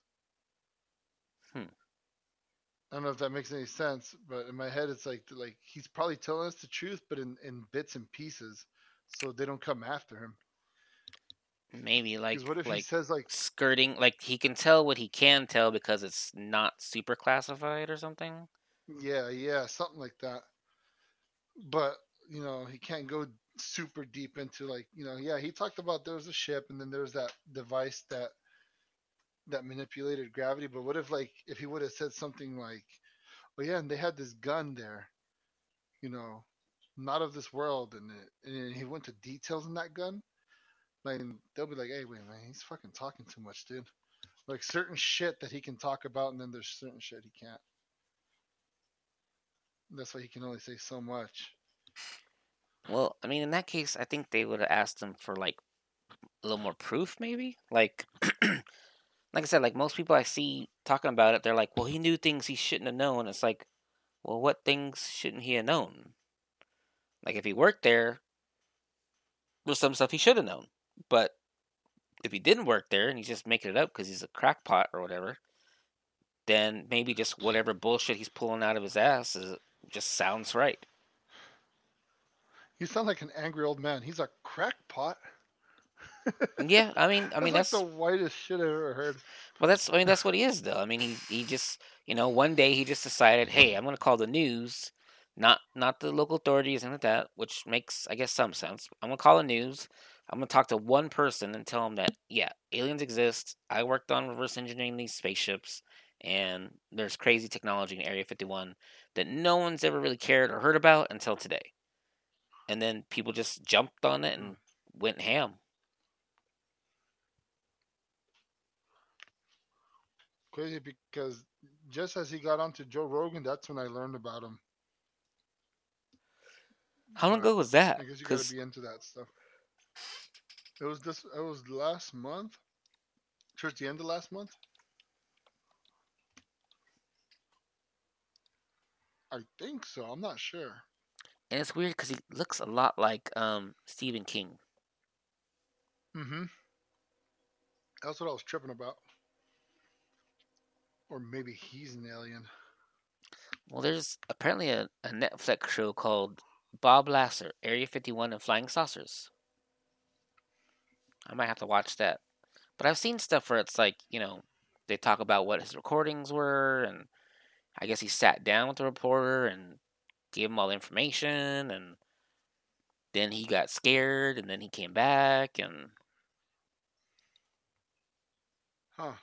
Hmm. I don't know if that makes any sense, but in my head, it's like like he's probably telling us the truth, but in in bits and pieces, so they don't come after him. Maybe like what if he says like, skirting like he can tell what he can tell because it's not super classified or something. yeah, yeah, something like that. But you know, he can't go super deep into like you know, yeah, he talked about there was a ship, and then there's that device that that manipulated gravity. But what if like if he would have said something like, "Oh yeah, and they had this gun there, you know, not of this world," and it, and he went to details in that gun. Like they'll be like, "Hey, wait, man, he's fucking talking too much, dude." Like certain shit that he can talk about, and then there's certain shit he can't. That's why he can only say so much. Well, I mean, in that case, I think they would have asked him for like a little more proof, maybe. Like, [CLEARS THROAT] like I said, like most people I see talking about it, they're like, "Well, he knew things he shouldn't have known." It's like, well, what things shouldn't he have known? Like, if he worked there, there's some stuff he should have known. But if he didn't work there and he's just making it up because he's a crackpot or whatever, then maybe just whatever bullshit he's pulling out of his ass is just sounds right. You sound like an angry old man. He's a crackpot. Yeah, I mean, I mean that's that's like the whitest shit I've ever heard. Well, that's I mean that's what he is though. I mean he he just you know one day he just decided, hey, I'm gonna call the news, not not the local authorities and like that, which makes I guess some sense. I'm gonna call the news. I'm gonna talk to one person and tell him that yeah, aliens exist. I worked on reverse engineering these spaceships, and there's crazy technology in Area 51 that no one's ever really cared or heard about until today. And then people just jumped on it and went ham. Crazy because just as he got onto Joe Rogan, that's when I learned about him. How long ago was that? I guess you gotta 'Cause- be into that stuff. It was this. It was last month. Towards the end of last month. I think so. I'm not sure. And it's weird because he looks a lot like um Stephen King. Mm-hmm. That's what I was tripping about. Or maybe he's an alien. Well, there's apparently a, a Netflix show called Bob Lazar, Area 51 and Flying Saucers. I might have to watch that. But I've seen stuff where it's like, you know, they talk about what his recordings were, and I guess he sat down with the reporter and gave him all the information, and then he got scared, and then he came back, and Huh.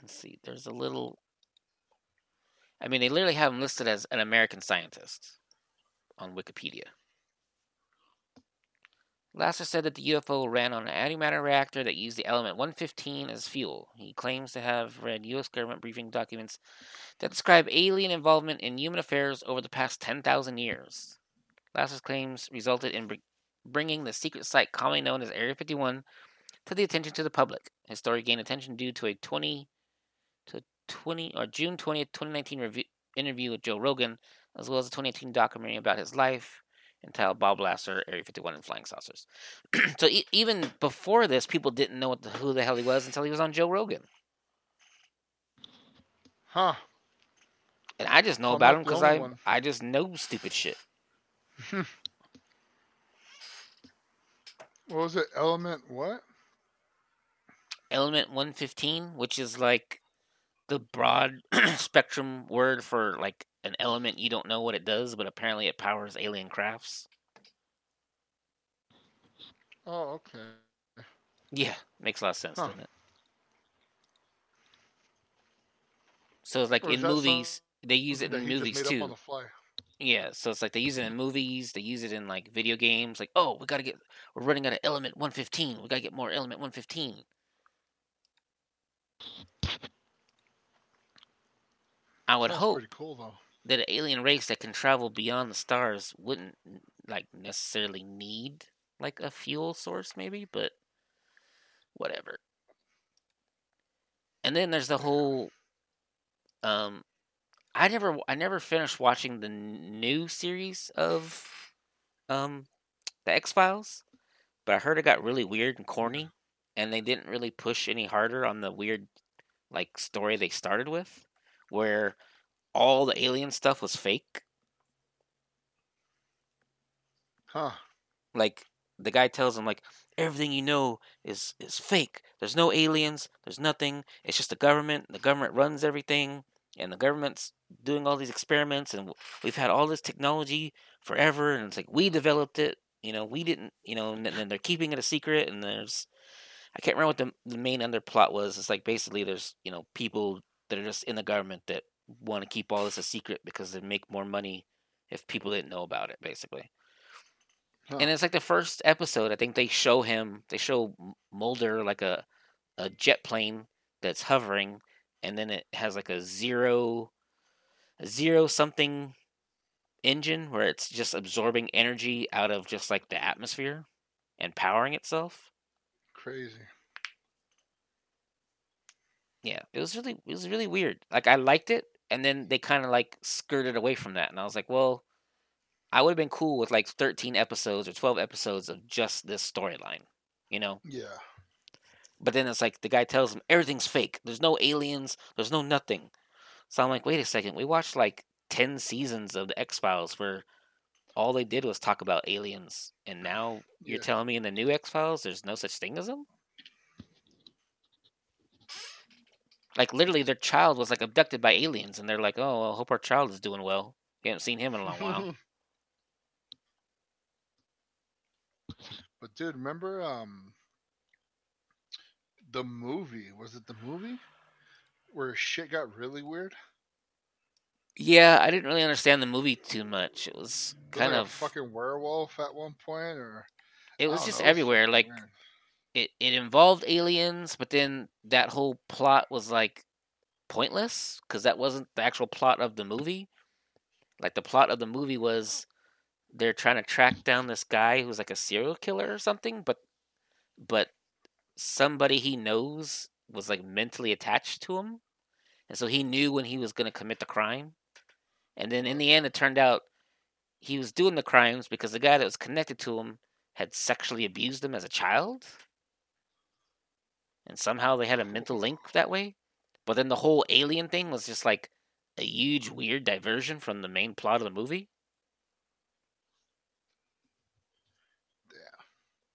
Let's see, there's a little. I mean, they literally have him listed as an American scientist on Wikipedia. Lazar said that the UFO ran on an antimatter reactor that used the element 115 as fuel. He claims to have read U.S. government briefing documents that describe alien involvement in human affairs over the past 10,000 years. Lazar's claims resulted in br- bringing the secret site commonly known as Area 51 to the attention to the public. His story gained attention due to a 20 to 20 or June 20th, 2019 review, interview with Joe Rogan, as well as a 2018 documentary about his life entitled Bob Lazar, Area 51 and Flying Saucers. [CLEARS THROAT] so e- even before this, people didn't know what the, who the hell he was until he was on Joe Rogan. Huh. And I just know I'm about him because I one. I just know stupid shit. [LAUGHS] What was it? Element what? Element 115, which is like the broad [CLEARS THROAT] spectrum word for like an element you don't know what it does, but apparently it powers alien crafts. Oh, okay. Yeah, makes a lot of sense, Huh. doesn't it? So it's like Or in that some- movies, they use it in movies too. up on the fly. Yeah, so it's like they use it in movies, they use it in like video games. Like, oh, we gotta get, we're running out of element 115. We gotta get more element 115. I would Sounds hope cool that an alien race that can travel beyond the stars wouldn't like necessarily need like a fuel source, maybe, but whatever. And then there's the whole. Um, I never, I never finished watching the new series of, um, the X Files, but I heard it got really weird and corny, and they didn't really push any harder on the weird, like story they started with, where all the alien stuff was fake. Huh. like the guy tells him like everything you know is is fake. There's no aliens. There's nothing. It's just the government. The government runs everything and the government's doing all these experiments and we've had all this technology forever and it's like we developed it. You know we didn't you know and then they're keeping it a secret and there's i can't remember what the, the main underplot was. It's like basically there's you know people that are just in the government that want to keep all this a secret because they make more money if people didn't know about it basically Huh. and it's like the first episode. I think they show him. They show Mulder like a a jet plane that's hovering, and then it has like a zero, a zero something engine where it's just absorbing energy out of just like the atmosphere and powering itself. Crazy. Yeah, it was really it was really weird. Like I liked it, and then they kind of like skirted away from that, and I was like, well, I would have been cool with like thirteen episodes or twelve episodes of just this storyline, you know. Yeah. But then it's like the guy tells him everything's fake. There's no aliens. There's no nothing. So I'm like, wait a second. We watched like ten seasons of the X Files where all they did was talk about aliens, and now you're Yeah. telling me in the new X Files there's no such thing as them. Like literally, their child was like abducted by aliens, and they're like, "Oh, well, I hope our child is doing well." We haven't seen him in a long while. [LAUGHS] but dude, remember um the movie? Was it the movie where shit got really weird? yeah, I didn't really understand the movie too much. It was Was kind like of a fucking werewolf at one point, or it was just know, it was everywhere. Like weird. It, it involved aliens, but then that whole plot was like pointless because that wasn't the actual plot of the movie. Like the plot of the movie was they're trying to track down this guy who's like a serial killer or something, but but somebody he knows was like mentally attached to him, and so he knew when he was going to commit the crime. And then in the end, it turned out he was doing the crimes because the guy that was connected to him had sexually abused him as a child. And somehow they had a mental link that way. But then the whole alien thing was just like a huge weird diversion from the main plot of the movie. Yeah.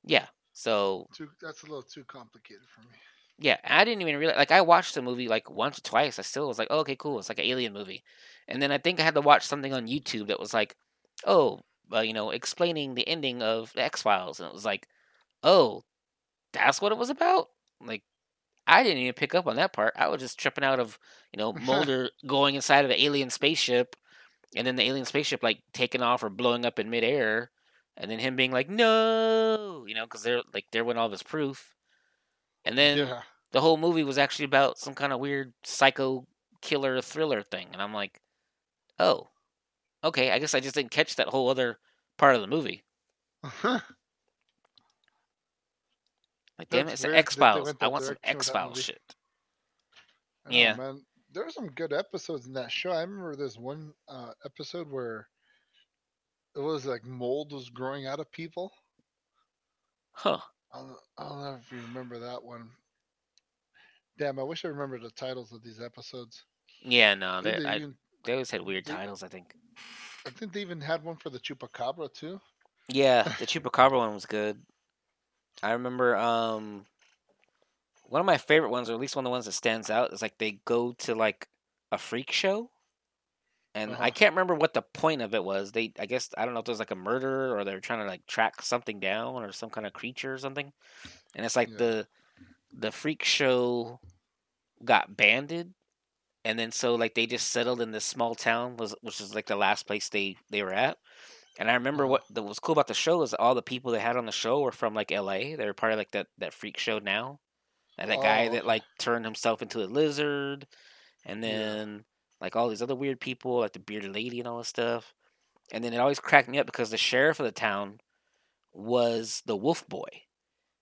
Yeah. So Too, that's a little too complicated for me. yeah, I didn't even realize. Like, I watched the movie like once or twice. I still was like, oh, okay, cool. It's like an alien movie. And then I think I had to watch something on YouTube that was like, oh, uh, you know, explaining the ending of the X Files, and it was like, oh, that's what it was about. Like, I didn't even pick up on that part. I was just tripping out of you know [LAUGHS] Mulder going inside of an alien spaceship, and then the alien spaceship like taking off or blowing up in midair, and then him being like, no, you know, because they're like there went all this proof, and then yeah. the whole movie was actually about some kind of weird psycho killer thriller thing, and I'm like, oh, okay, I guess I just didn't catch that whole other part of the movie. Uh-huh. Like, damn it, it's weird X Files. I want some X Files shit. Know, Yeah. man. There were some good episodes in that show. I remember this one uh, episode where it was like mold was growing out of people. Huh. I don't, I don't know if you remember that one. Damn, I wish I remember the titles of these episodes. Yeah, no, they, they I, even, they always had weird they- titles, I think. I think they even had one for the Chupacabra too. Yeah, the Chupacabra one was good. I remember um one of my favorite ones, or at least one of the ones that stands out, is like they go to like a freak show. And I Uh-huh. can't remember what the point of it was. They I guess I don't know if there's like a murder or they're trying to like track something down or some kind of creature or something. And it's like Yeah. the the freak show got banded and then so like they just settled in this small town was which is like the last place they they were at and i remember what that was cool about the show is all the people they had on the show were from like la they were part of like that that freak show now. And that guy Oh, that like turned himself into a lizard and Yeah. then like all these other weird people like the bearded lady and all this stuff. And then it always cracked me up because the sheriff of the town was the wolf boy.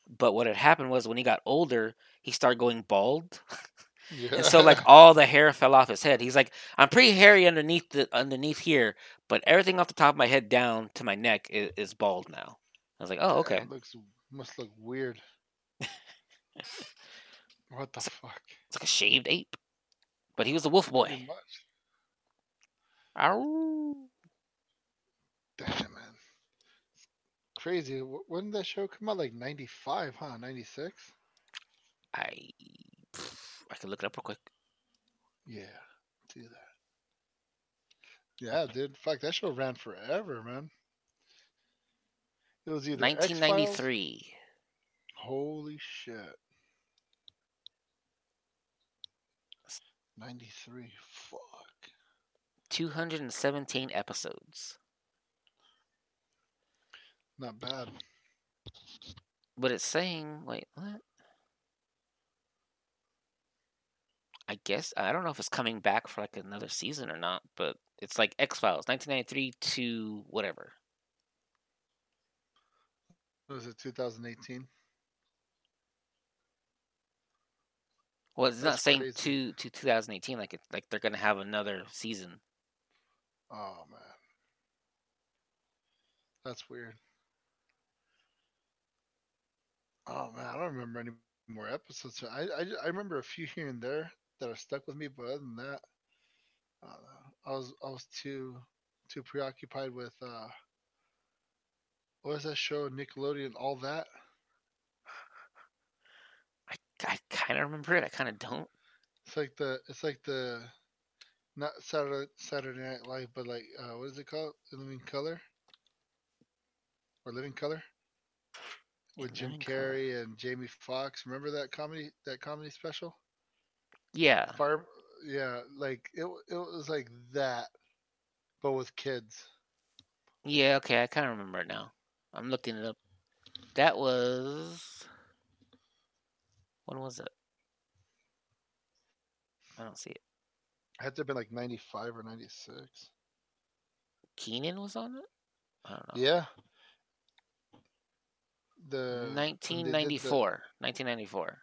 But what had happened was when he got older he started going bald [LAUGHS] Yeah. and so like all the hair fell off his head. He's like, I'm pretty hairy underneath the underneath here, but everything off the top of my head down to my neck is, is bald now. I was like, oh okay. It looks must look weird. what the fuck? It's like a shaved ape, but he was a wolf boy. Ow. Damn man. Crazy. Wh- When did that show come out? Like ninety five, huh? Ninety six? I I can look it up real quick. Yeah. Do that. Yeah, dude. Fuck, that show ran forever, man. It was either X-Files- 1993. Holy shit. 93. Fuck. 217 episodes. Not bad. But it's saying, wait, what? I guess I don't know if it's coming back for like another season or not, but it's like X Files, 1993 to whatever. Was it 2018? Well, it's not saying crazy. to to 2018 like it's like they're gonna have another season. Oh man. That's weird. Oh man, I don't remember any more episodes. I, I I remember a few here and there that are stuck with me, but other than that, know. I was I was too too preoccupied with uh what was that show Nickelodeon all that I I kind of remember it. I kind of don't. it's like the it's like the not Saturday Saturday Night Live but like uh what is it called Living Color or Living Color with Jim Living. Carrey and Jamie Foxx remember that comedy that comedy special Yeah, Fire yeah like it it was like that but with kids yeah. Okay, I kind of remember it now. I'm looking it up. That was when was it? I don't see it. it had to have been like 95 or 96 Kenan was on it. I don't know. yeah the when they did the- 1994. 1994.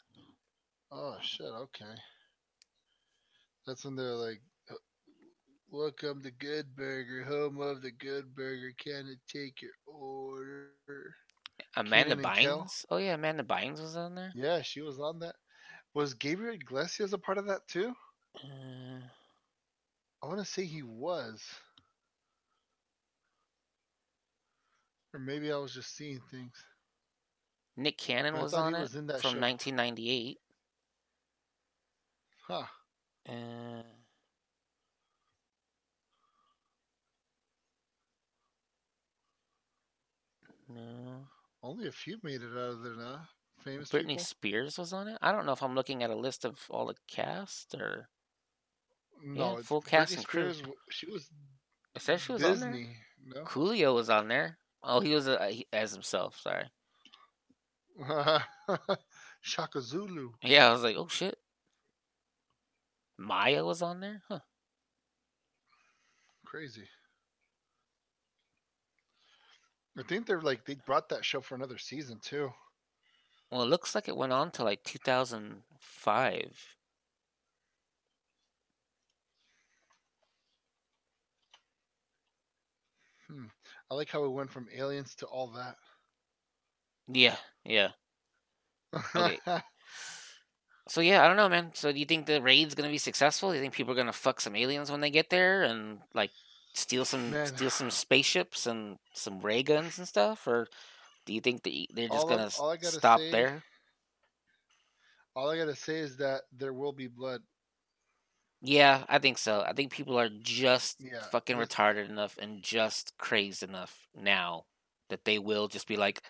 Oh shit, okay. That's when they're like, "Uh, "Welcome to Good Burger, home of the Good Burger. Can I take your order?" Amanda? Bynes. Oh yeah, Amanda Bynes was on there. Yeah, she was on that. Was Gabriel Iglesias a part of that too? Uh, I want to say he was. Or maybe I was just seeing things. Nick Cannon was on it was from show. 1998. Huh. Uh, no. Only a few made it out of there now. Famous Britney people. Spears was on it. I don't know if I'm looking at a list of all the cast or No, yeah, full Britney cast and crew. Spears. She was it says she was on there. No. Coolio was on there. Oh, he was uh, he, as himself. Sorry. [LAUGHS] Shaka Zulu. Yeah, I was like, oh shit. Maya was on there. Huh. Crazy. I think they're like they brought that show for another season too. Well, it looks like it went on to like 2005. Hmm. I like how it went from aliens to all that. Yeah, yeah. [LAUGHS] Okay. So yeah, I don't know, man. So do you think the raid's gonna be successful? Do you think people are gonna fuck some aliens when they get there and like steal some Man. steal some [SIGHS] spaceships and some ray guns and stuff, or do you think that they're just All gonna all stop say- there? all I gotta say is that there will be blood. Yeah, I think so. I think people are just Yeah, fucking retarded enough and just crazed enough now that they will just be like,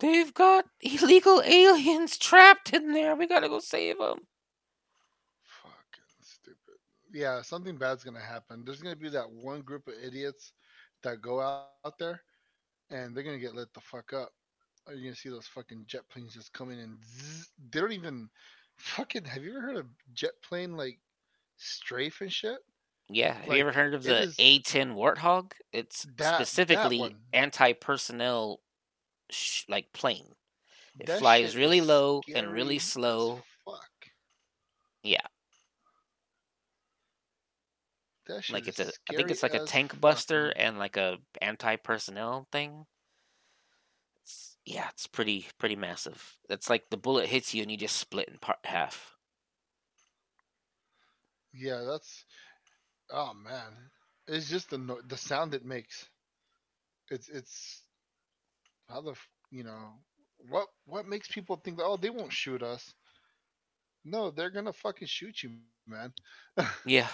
they've got illegal aliens trapped in there. We gotta go save them. fucking stupid. Yeah, something bad's gonna happen. There's gonna be that one group of idiots that go out, out there, and they're gonna get lit the fuck up. You're you gonna see those fucking jet planes just coming in? Zzz, they don't even [LAUGHS] fucking. Have you ever heard of jet plane like strafe and shit? Yeah, have Like, you ever heard of the A10 Warthog? It's That- that specifically one. Sh- like plane. It That flies really low and really slow. Fuck. Yeah. Like it's a I think it's like a tank buster and like a anti-personnel thing. It's, yeah, it's pretty pretty massive. It's like the bullet hits you and you just split in part half. Yeah, that's. Oh man, it's just the no- the sound it makes. It's it's how the you know what what makes people think that oh they won't shoot us. No, they're gonna fucking shoot you, man. [LAUGHS] Yeah,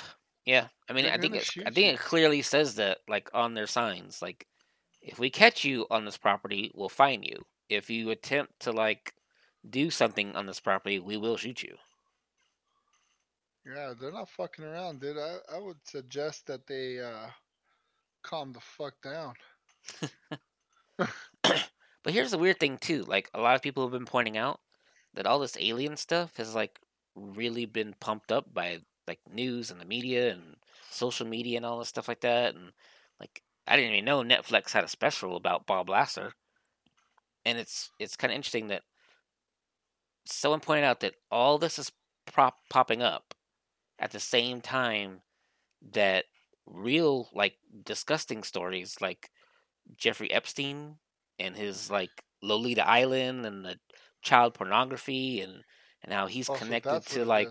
yeah. I mean, They're I think gonna I think you. it clearly says that like on their signs, like if we catch you on this property, we'll fine you. If you attempt to like do something on this property, we will shoot you. Yeah, they're not fucking around, dude. I I would suggest that they uh calm the fuck down. [LAUGHS] But here's the weird thing too. Like a lot of people have been pointing out that all this alien stuff has like really been pumped up by like news and the media and social media and all this stuff like that. And like I didn't even know Netflix had a special about Bob Lazar. And it's it's kind of interesting that someone pointed out that all this is prop popping up at the same time that real like disgusting stories like Jeffrey Epstein and his like Lolita Island and the child pornography and and how he's Oh, connected that's to like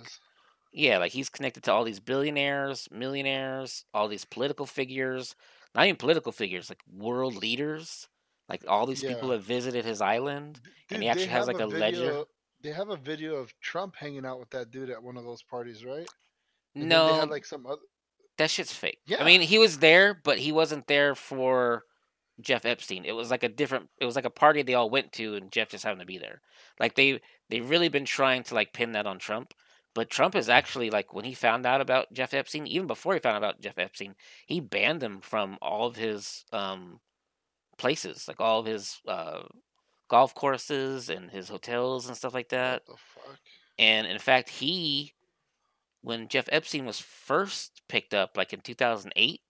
yeah, like he's connected to all these billionaires, millionaires, all these political figures, not even political figures, like world leaders. Like all these people have visited his island. Dude, he actually has, like, a ledger. video- They have a video of Trump hanging out with that dude at one of those parties, right? And no, they had like some other. that shit's fake. Yeah, I mean, he was there, but he wasn't there for Jeff Epstein. It was like a different. It was like a party they all went to, and Jeff just happened to be there. Like they they've really been trying to like pin that on Trump. But Trump is actually like when he found out about Jeff Epstein, even before he found out about Jeff Epstein, he banned him from all of his um places, like all of his uh golf courses and his hotels and stuff like that. What the fuck? And in fact, he, when Jeff Epstein was first picked up, like in 2008,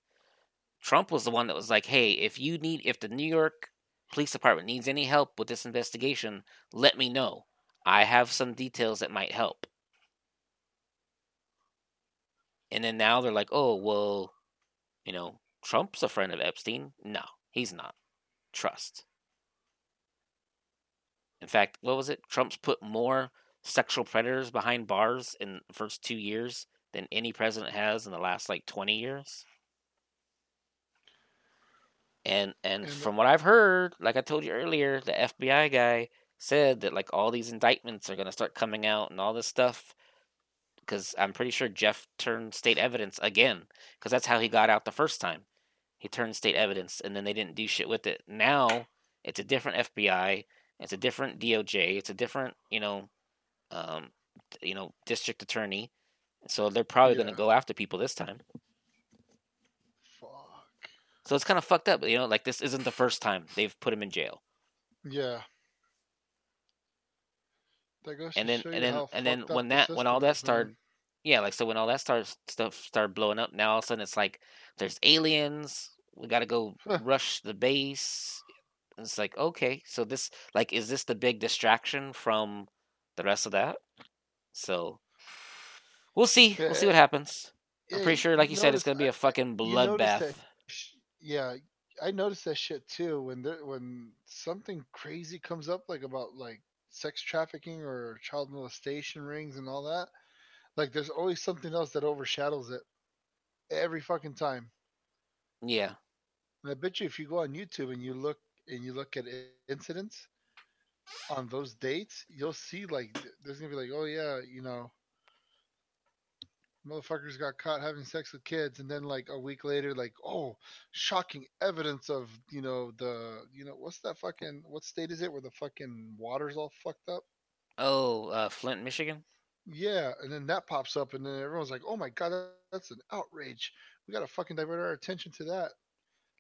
Trump was the one that was like, hey, if you need, if the New York Police Department needs any help with this investigation, let me know. I have some details that might help. And then now they're like, oh, well, you know, Trump's a friend of Epstein. No, he's not. Trust. In fact, what was it? Trump's put more sexual predators behind bars in the first two years than any president has in the last like 20 years. And and And from what I've heard, like I told you earlier, the FBI guy said that like all these indictments are going to start coming out and all this stuff because I'm pretty sure Jeff turned state evidence again because that's how he got out the first time. He turned state evidence and then they didn't do shit with it. Now it's a different FBI, it's a different DOJ, it's a different you know, um, you know, district attorney. So they're probably going to go after people this time. So it's kind of fucked up, you know. Like this isn't the first time they've put him in jail. Yeah. That goes and then and then and then when that when all that that is, man. started yeah like so when all that starts stuff started blowing up now all of a sudden it's like there's aliens we got to go Huh. rush the base it's like okay so this like is this the big distraction from the rest of that so we'll see we'll see what happens i'm pretty sure like you said it's gonna be a fucking bloodbath yeah, I noticed that shit too. When there, when something crazy comes up, like about like sex trafficking or child molestation rings and all that, like there's always something else that overshadows it every fucking time. yeah And I bet you if you go on YouTube and you look and you look at incidents on those dates, you'll see like there's gonna be like, oh yeah, you know, motherfuckers got caught having sex with kids, and then like a week later, like, oh, shocking evidence of you know the you know what's that fucking what state is it where the fucking water's all fucked up? oh uh flint michigan Yeah, and then that pops up, and then everyone's like, "Oh my god, that- that's an outrage! We gotta fucking divert our attention to that."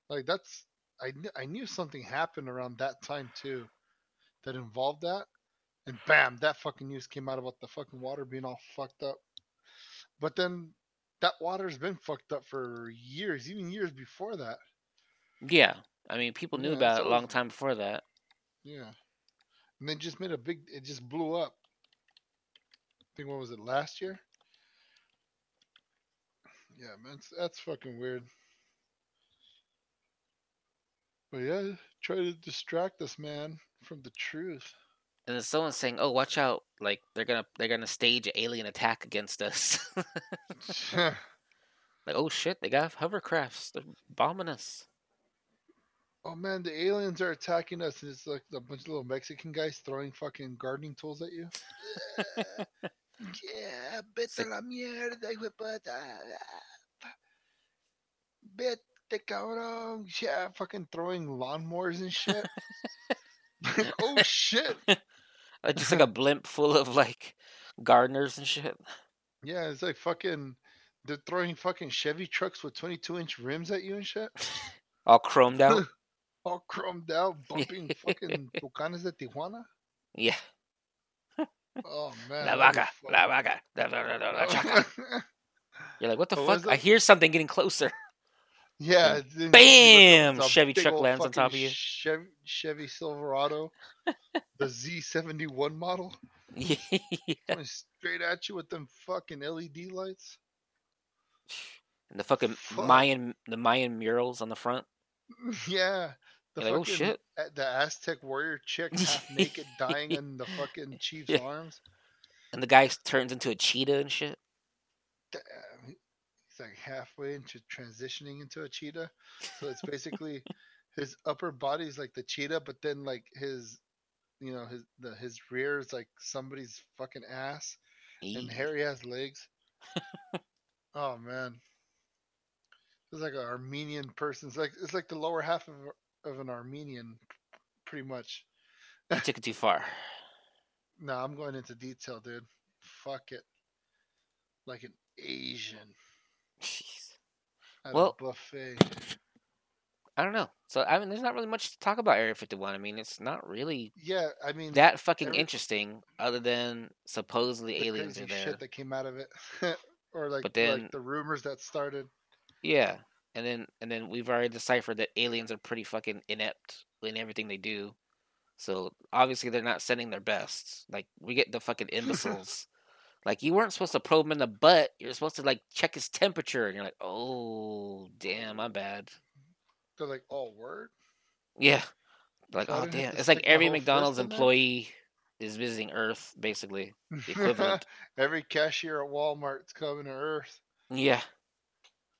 Like that's, I kn- I knew something happened around that time too, that involved that, and bam, that fucking news came out about the fucking water being all fucked up. But then that water's been fucked up for years, even years before that. yeah i mean people knew Yeah, about it a long time before that Yeah, and then just made a big, it just blew up. I think what was it last year? Yeah, man, that's fucking weird. But yeah, try to distract us, man, from the truth. And then someone's saying, "Oh, watch out! Like they're gonna they're gonna stage an alien attack against us." [LAUGHS] [LAUGHS] like, oh shit, they got hovercrafts. They're bombing us. oh man, the aliens are attacking us, and it's like a bunch of little Mexican guys throwing fucking gardening tools at you. [LAUGHS] yeah, vete la mierda, hijo de puta. Vete, cabrón. Yeah, fucking throwing lawnmowers and shit. like, oh shit. Uh, just like a [LAUGHS] blimp full of like gardeners and shit. Yeah, it's like fucking. They're throwing fucking Chevy trucks with 22 inch rims at you and shit. [LAUGHS] All chromed out. [LAUGHS] All chromed out, bumping fucking Tucanes de Tijuana. yeah. Oh man. La vaca, la vaca, la, la, la, la, la. You're like, what the fuck? I hear something getting closer. Yeah. then you look up, Bam! It's a Chevy truck lands on top of you. Chevy, Chevy Silverado, [LAUGHS] the Z71 model, yeah. coming straight at you with them fucking LED lights. And the fucking Fuck. Mayan, the Mayan murals on the front. [LAUGHS] Yeah. The You're like, oh, fucking shit. the Aztec warrior chick [LAUGHS] half naked dying in the fucking chief's Yeah. arms. And the guy turns into a cheetah and shit. Damn, he- He's like halfway into transitioning into a cheetah. So it's basically [LAUGHS] his upper body is like the cheetah, but then like his you know, his the his rear is like somebody's fucking ass. And Harry has legs. [LAUGHS] oh man. It's like an Armenian person. It's like it's like the lower half of of an Armenian pretty much. You took it too far. No, I'm going into detail, dude. Fuck it. Like an Asian. At Well- a buffet. I don't know. So I mean, there's not really much to talk about Area 51. I mean, it's not really Yeah, I mean that fucking every- interesting, other than supposedly the aliens are there. shit that came out of it, [LAUGHS] or like But then- like the rumors that started. Yeah, and then and then we've already deciphered that aliens are pretty fucking inept in everything they do. So obviously they're not sending their best. Like we get the fucking [LAUGHS] imbeciles. Like you weren't supposed to probe him in the butt. You're supposed to like check his temperature, and you're like, oh damn, my bad. They're like, "Oh, word." Yeah. Like, So I oh damn. It's like every McDonald's employee is visiting Earth, basically. The equivalent. [LAUGHS] Every cashier at Walmart's coming to Earth. yeah.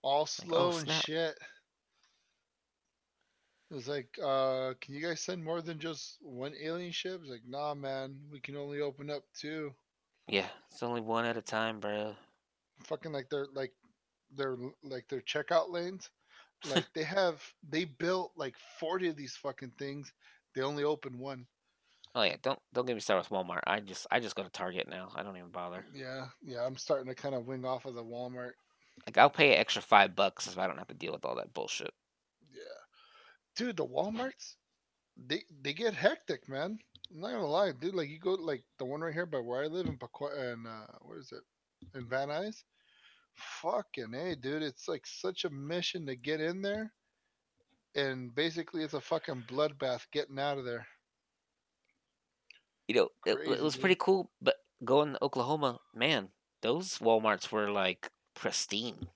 All slow and snap. shit. It was like, uh, can you guys send more than just one alien ship? It's like, nah, man, we can only open up two. Yeah. It's only one at a time, bro. Fucking like they're like they're like their checkout lanes. Like they have they built like forty of these fucking things. They only open one. Oh yeah, don't don't get me started with Walmart. I just I just go to Target now. I don't even bother. Yeah, yeah. I'm starting to kind of wing off of the Walmart. Like I'll pay an extra five bucks if I don't have to deal with all that bullshit. Yeah, dude, the WalMarts, they they get hectic, man. I'm not gonna lie, dude. Like you go like the one right here by where I live in Pacoima and uh, what is it, in Van Nuys. Fucking hey, dude, it's like such a mission to get in there, and basically it's a fucking bloodbath getting out of there. You know, it, it was dude. pretty cool. But going to Oklahoma, man, those WalMarts were like pristine.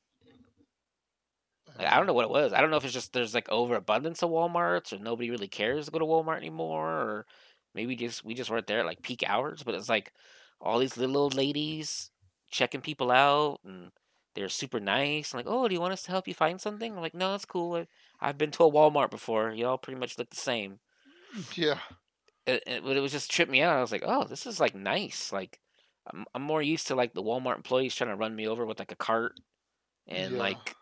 Like, I don't know what it was. I don't know if it's just there's like overabundance of WalMarts or nobody really cares to go to Walmart anymore, or maybe just we just weren't there at like peak hours. But it's like all these little old ladies checking people out, and they're super nice. Like, oh, do you want us to help you find something? I'm like, no, it's cool. I, I've been to a Walmart before. Y'all pretty much look the same. Mm, yeah, It, it, but it was just tripped me out. I was like, oh, this is like nice. Like, I'm I'm more used to like the Walmart employees trying to run me over with like a cart, and Yeah. like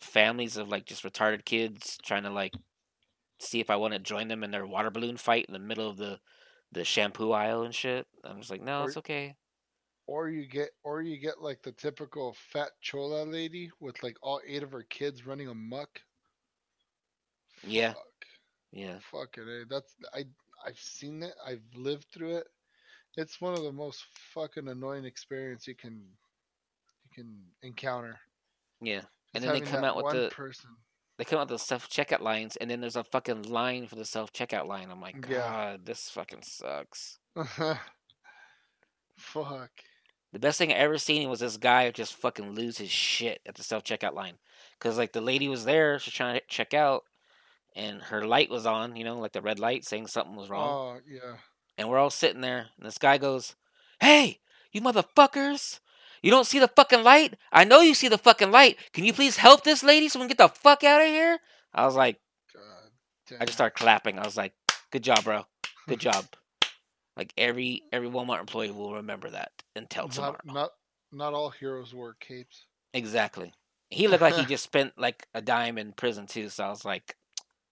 families of like just retarded kids trying to like see if I want to join them in their water balloon fight in the middle of the the shampoo aisle and shit. I'm just like, no, Or- it's okay. or you get or you get like the typical fat chola lady with like all eight of her kids running amok. Yeah. Fuck. Yeah, Fucking A. That's I I've seen it. I've lived through it. It's one of the most fucking annoying experience you can you can encounter. yeah. And then they come out with one the person. They come out the self checkout lines, and then there's a fucking line for the self checkout line. I'm like, Yeah. God, this fucking sucks. [LAUGHS] Fuck. The best thing I ever seen was this guy just fucking lose his shit at the self checkout line, because like the lady was there, she's trying to check out, and her light was on, you know, like the red light saying something was wrong, Oh yeah. and we're all sitting there, and this guy goes, "Hey, you motherfuckers! You don't see the fucking light? I know you see the fucking light. Can you please help this lady so we can get the fuck out of here?" I was like, God. I just started clapping. I was like, "Good job, bro. Good [LAUGHS] job." Like every every Walmart employee will remember that until tomorrow. not not not all heroes wear capes. Exactly. He looked like he just [LAUGHS] spent like a dime in prison too. So I was like,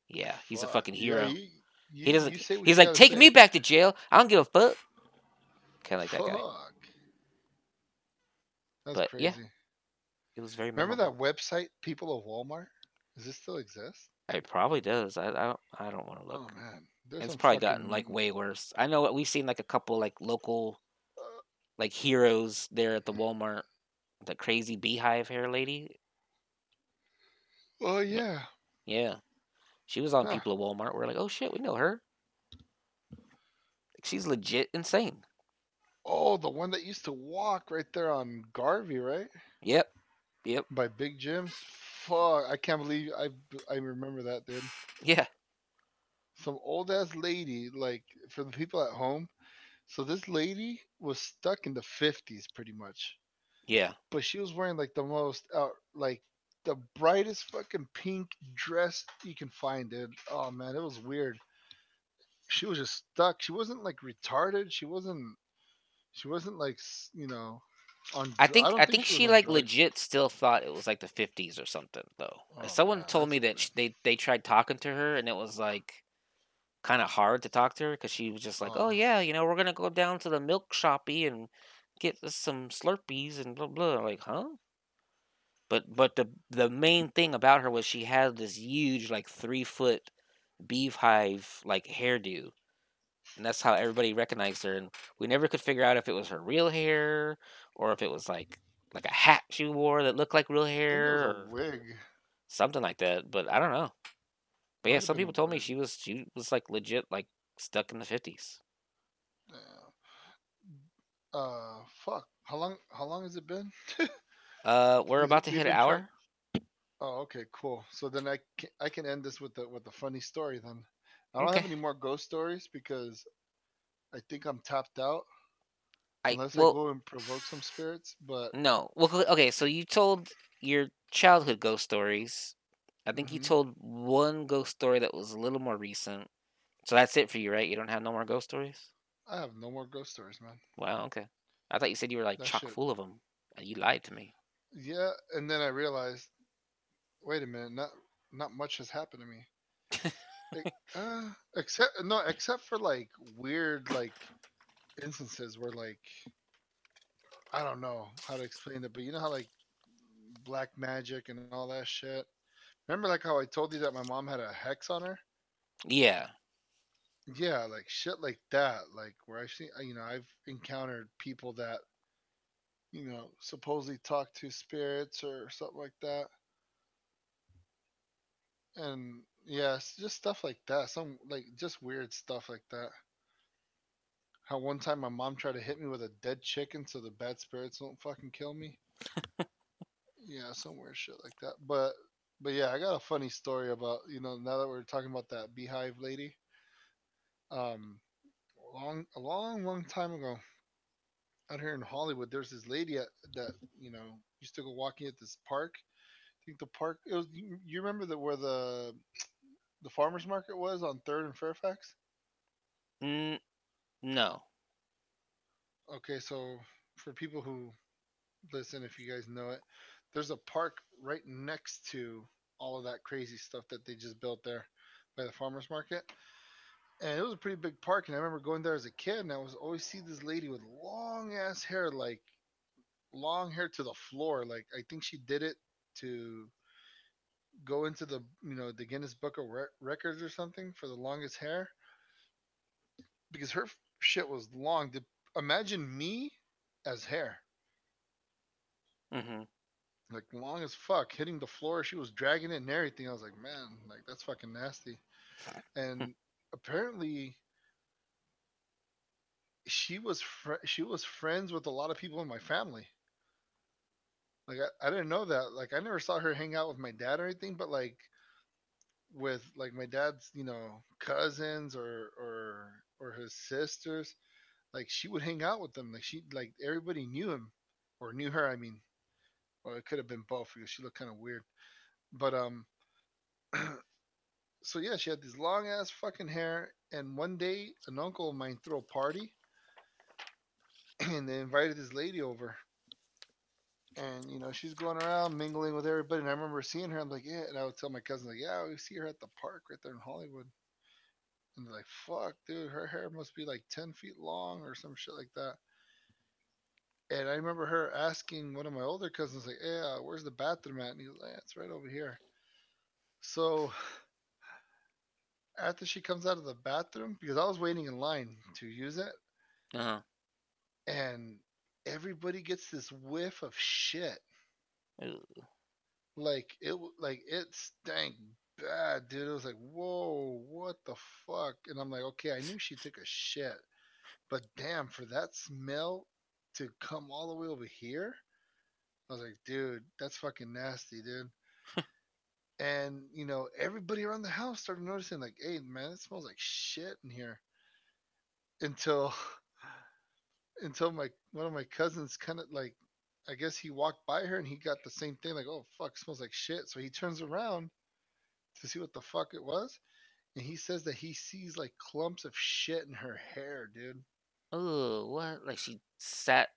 yeah, he's a Fuck. fucking Yeah, hero. you- you- he doesn't. you say what He's like, take say. me back to jail. I don't give a fuck. Kind of like that guy. That's But, crazy. yeah. It was very. Remember memorable. that website, People of Walmart? Does this still exist? It probably does. I I don't. I don't want to look. Oh man, There's it's probably gotten like way worse. I know we've seen like a couple like local Uh, like heroes there at the Walmart. The crazy beehive hair lady. Oh yeah, Yeah. She was on Huh. People of Walmart. We're like, oh shit, we know her. Like, she's legit insane. Oh the one that used to walk right there on Garvey, right Yep. Yep. by Big Jim's. Fuck, I can't believe I I remember that, dude. Yeah. Some old ass lady, like for the people at home. So this lady was stuck in the fifties, pretty much. Yeah. but she was wearing like the most out like the brightest fucking pink dress you can find dude oh man it was weird she was just stuck she wasn't like retarded she wasn't she wasn't like you know on I think don't I think she on like legit still thought it was like the 50s or something though. Uh, oh, Someone man, told me that sh they they tried talking to her and it was like kind of hard to talk to her because she was just like, "Oh Oh. yeah, you know, we're gonna go down to the milk shoppy and get some Slurpees and blah blah." Like, huh? But but the the main thing about her was she had this huge like three foot beehive like hairdo, and that's how everybody recognized her. And we never could figure out if it was her real hair or if it was like like a hat she wore that looked like real hair or a wig something like that. But I don't know. But yeah, some people told me she was she was like legit like stuck in the fifties. yeah. uh fuck how long how long has it been [LAUGHS] Uh, we're about to hit an try- hour. oh okay cool so then i can, i can end this with the with the funny story then i don't Okay. have any more ghost stories because I think I'm tapped out I unless well I go and provoke some spirits. But no. Well, okay. So you told your childhood ghost stories. I think you Mhm. told one ghost story that was a little more recent. So that's it for you, right? You don't have no more ghost stories. I have no more ghost stories, man. Wow. Okay. I thought you said you were like That chock shit- full of them. You lied to me. Yeah, and then I realized, wait a minute, not not much has happened to me. [LAUGHS] [LAUGHS] Uh, except no, except for like weird like instances where like I don't know how to explain it, but you know how like black magic and all that shit. Remember like how I told you that my mom had a hex on her? Yeah. Yeah, like shit like that. Like where I see, you know, I've encountered people that, you know, supposedly talk to spirits or something like that. And yeah, just stuff like that. Some like just weird stuff like that. How one time my mom tried to hit me with a dead chicken so the bad spirits don't fucking kill me. yeah, some weird shit like that. But but yeah, I got a funny story about you know now that we're talking about that beehive lady. Um, long a long long time ago, out here in Hollywood, there's this lady at, that you know used to go walking at this park. I think the park. It was you, you remember that where the the farmers market was on Third and Fairfax. Mm, no. Okay, so for people who listen, if you guys know it, there's a park right next to all of that crazy stuff that they just built there by the farmers market. And it was a pretty big park, and I remember going there as a kid, and I was always see this lady with long ass hair, like long hair to the floor. Like I think she did it to go into the you know the Guinness Book of Re- Records or something for the longest hair because her shit was long. Did, imagine me as hair, hmm like long as fuck, hitting the floor. She was dragging it and everything. I was like, man, like that's fucking nasty. And [LAUGHS] apparently, she was fr- she was friends with a lot of people in my family. Like I, I didn't know that. Like I never saw her hang out with my dad or anything, but like with like my dad's, you know, cousins or or or his sisters, like she would hang out with them. Like she like everybody knew him or knew her, I mean. Well, it could have been both because she looked kind of weird. But um [CLEARS THROAT] so yeah, she had this long ass fucking hair and one day an uncle of mine threw a party [CLEARS THROAT] and they invited this lady over and you know she's going around mingling with everybody and i remember seeing her i'm like yeah and i would tell my cousin like yeah we see her at the park right there in hollywood and they're like fuck dude her hair must be like 10 feet long or some shit like that and i remember her asking one of my older cousins like yeah where's the bathroom at and he was like yeah, it's right over here so after she comes out of the bathroom because i was waiting in line to use it Uh-huh. and everybody gets this whiff of shit. Like it like it stank bad dude. It was like whoa what the fuck? And i'm like okay i knew she took a shit but damn for that smell to come all the way over here? I was like dude that's fucking nasty dude. [LAUGHS] And you know everybody around the house started noticing like hey man it smells like shit in here. Until [LAUGHS] until my one of my cousins kind of like I guess he walked by her and he got the same thing like oh fuck smells like shit so he turns around to see what the fuck it was and he says that he sees like clumps of shit in her hair dude Ooh, what? Like she sat,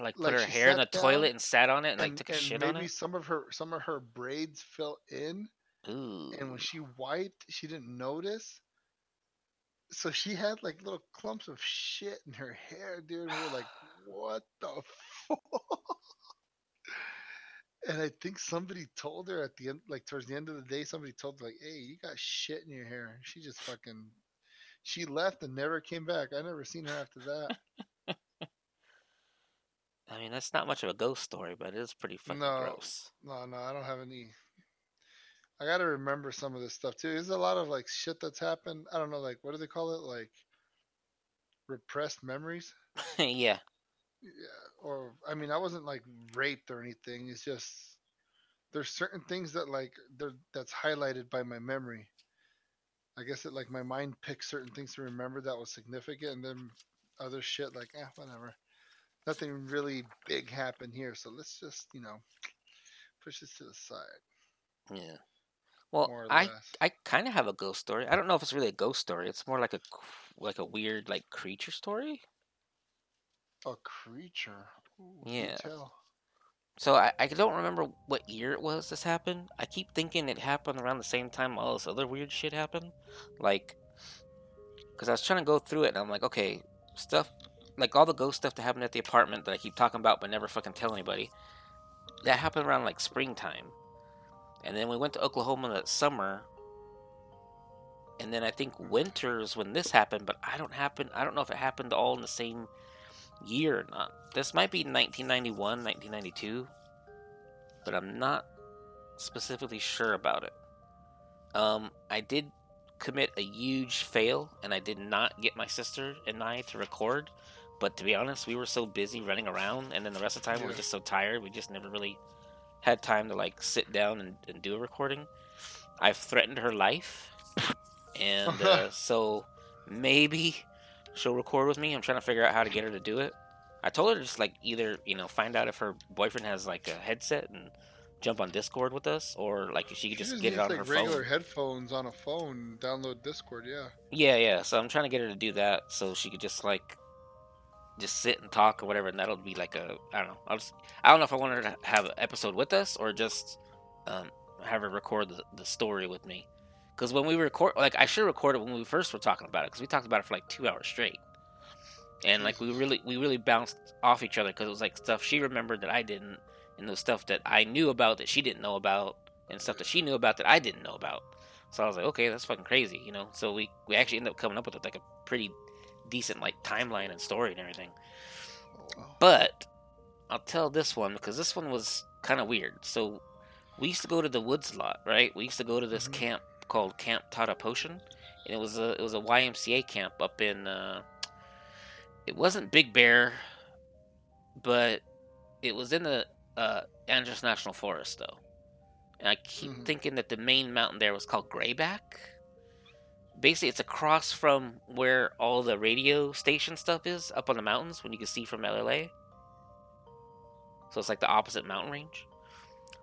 like put Like her hair in the down toilet and sat on it and like and, took a shit maybe on it. some of her some of her braids fell in Ooh. and when she wiped she didn't notice so she had like little clumps of shit in her hair dude and we were like what the fuck and i think somebody told her at the end like towards the end of the day somebody told her like hey you got shit in your hair she just fucking she left and never came back i never seen her after that I mean, that's not much of a ghost story, but it is pretty fucking No. gross. no no i don't have any i gotta remember some of this stuff too there's a lot of like shit that's happened i don't know like what do they call it like repressed memories [LAUGHS] yeah. yeah or i mean i wasn't like raped or anything it's just there's certain things that like that's highlighted by my memory i guess it like my mind picks certain things to remember that was significant and then other shit. Like, eh, whatever. Nothing really big happened here, so let's just you know push this to the side. Yeah. Well, I less. I kind of have a ghost story. I don't know if it's really a ghost story. It's more like a like a weird like creature story. A creature. Ooh, Yeah. So I, I don't remember what year it was this happened. I keep thinking it happened around the same time all this other weird shit happened. Like, because I was trying to go through it and I'm like, okay, stuff, like all the ghost stuff that happened at the apartment that I keep talking about but never fucking tell anybody, that happened around like springtime. And then we went to Oklahoma that summer. And then I think winter's when this happened, but I don't happen. I don't know if it happened all in the same year or not. This might be 1991, 1992, but I'm not specifically sure about it. Um, I did commit a huge fail, and I did not get my sister and I to record. But to be honest, we were so busy running around, and then the rest of the time we were just so tired. We just never really had time to like sit down and, and do a recording. I've threatened her life, and uh, [LAUGHS] so maybe she'll record with me. I'm trying to figure out how to get her to do it. I told her to just like either you know find out if her boyfriend has like a headset and jump on Discord with us, or like if she could She just get it on like her regular phone. headphones on a phone. Download Discord. Yeah. Yeah, yeah. So I'm trying to get her to do that so she could just like just sit and talk or whatever, and that'll be like a I don't know. I'll just I don't know if I want her to have an episode with us or just um, have her record the, the story with me. Because when we record, like I should record it when we first were talking about it, because we talked about it for like two hours straight, and like we really we really bounced off each other because it was like stuff she remembered that I didn't, and the stuff that I knew about that she didn't know about, and stuff that she knew about that I didn't know about. So I was like, okay, that's fucking crazy, you know. So we we actually ended up coming up with like a pretty decent like timeline and story and everything. Oh. But I'll tell this one because this one was kind of weird. So we used to go to the woods a lot, right? We used to go to this Mhm. camp called Camp Tata Potion, and it was a it was a YMCA camp up in. Uh, it wasn't Big Bear, but it was in the uh, Andros National Forest though. And I keep Mhm. thinking that the main mountain there was called Grayback. Basically, it's across from where all the radio station stuff is, up on the mountains when you can see from LLA. So it's like the opposite mountain range.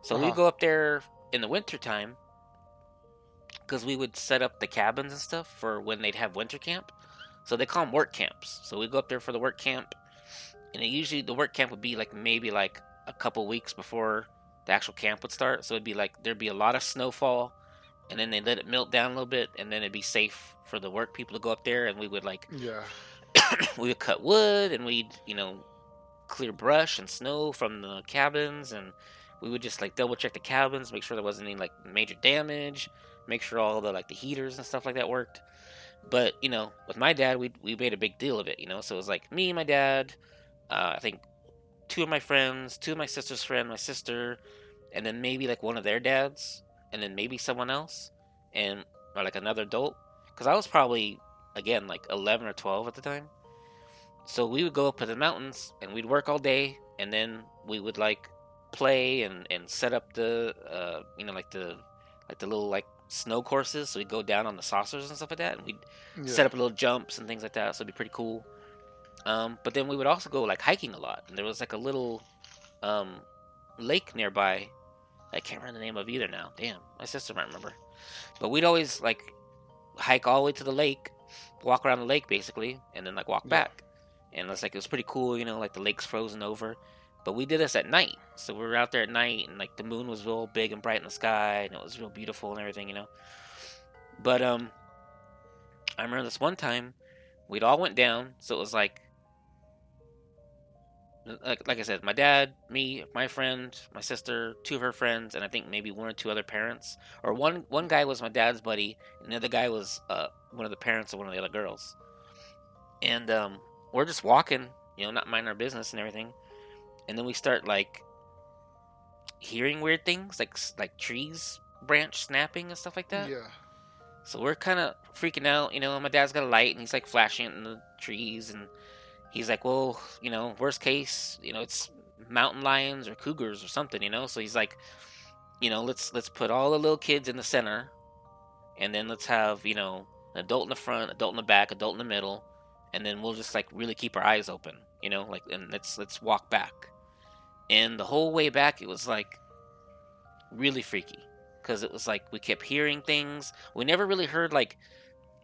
So we Uh-huh. go up there in the wintertime because we would set up the cabins and stuff for when they'd have winter camp. So they call them work camps. So we go up there for the work camp, and it usually the work camp would be like maybe like a couple weeks before the actual camp would start. So it'd be like there'd be a lot of snowfall, and then they let it melt down a little bit, and then it'd be safe for the work people to go up there, and we would like Yeah. [COUGHS] we would cut wood and we'd you know clear brush and snow from the cabins and we would just like double check the cabins make sure there wasn't any like major damage make sure all the like the heaters and stuff like that worked but you know with my dad we we made a big deal of it you know so it was like me my dad uh, i think two of my friends two of my sister's friend my sister and then maybe like one of their dads and then maybe someone else and or like another adult. Because i was probably again like 11 or 12 at the time. So we would go up to the mountains and we'd work all day and then we would like play and and set up the uh you know like the like the little like snow courses. So we'd go down on the saucers and stuff like that and we'd yeah. set up little jumps and things like that. So it'd be pretty cool. Um but then we would also go like hiking a lot. And there was like a little um lake nearby i can't remember the name of either now. Damn my sister might remember. But we'd always like hike all the way to the lake walk around the lake basically and then like walk Yeah. back. And it's like it was pretty cool you know like the lake's frozen over. But we did this at night. So we were out there at night and like the moon was real big and bright in the sky and it was real beautiful and everything you know. But um i remember this one time we'd all went down. So it was like like, like i said my dad me my friend my sister two of her friends and i think maybe one or two other parents or one one guy was my dad's buddy and the other guy was uh, one of the parents of one of the other girls and um, we're just walking you know not minding our business and everything and then we start like hearing weird things like like trees branch snapping and stuff like that Yeah. so we're kind of freaking out, you know. My dad's got a light and he's like flashing it in the trees, and he's like, "Well, you know, worst case, you know, it's mountain lions or cougars or something, you know." So he's like, you know, let's let's put all the little kids in the center, and then let's have you know an adult in the front, adult in the back, adult in the middle, and then we'll just like really keep our eyes open, you know, like and let's let's walk back. And the whole way back, it was like really freaky because it was like we kept hearing things. We never really heard like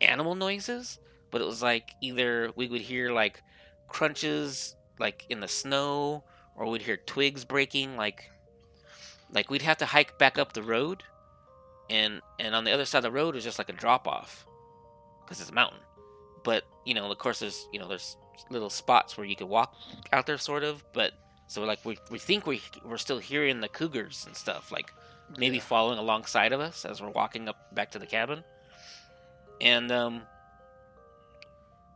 animal noises, but it was like either we would hear like crunches like in the snow or we'd hear twigs breaking like like we'd have to hike back up the road and and on the other side of the road is just like a drop off because it's a mountain. But you know of course there's you know there's little spots where you could walk out there sort of but so like we, we think we, we're still hearing the cougars and stuff like maybe Yeah. following alongside of us as we're walking up back to the cabin. And um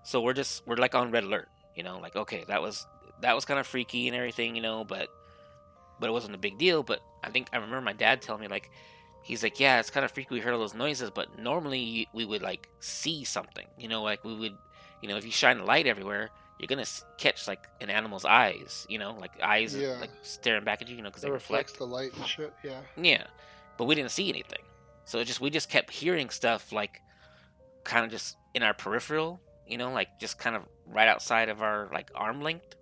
so we're just we're like on red alert you know like okay that was that was kind of freaky and everything you know but but it wasn't a big deal but i think i remember my dad telling me like he's like yeah it's kind of freaky we heard all those noises but normally we would like see something you know like we would you know if you shine a light everywhere you're gonna catch like an animal's eyes you know like eyes Yeah. like staring back at you you know because they reflect the light and shit. Yeah. yeah, but we didn't see anything. So it just we just kept hearing stuff like kind of just in our peripheral, you know, like just kind of right outside of our like arm length.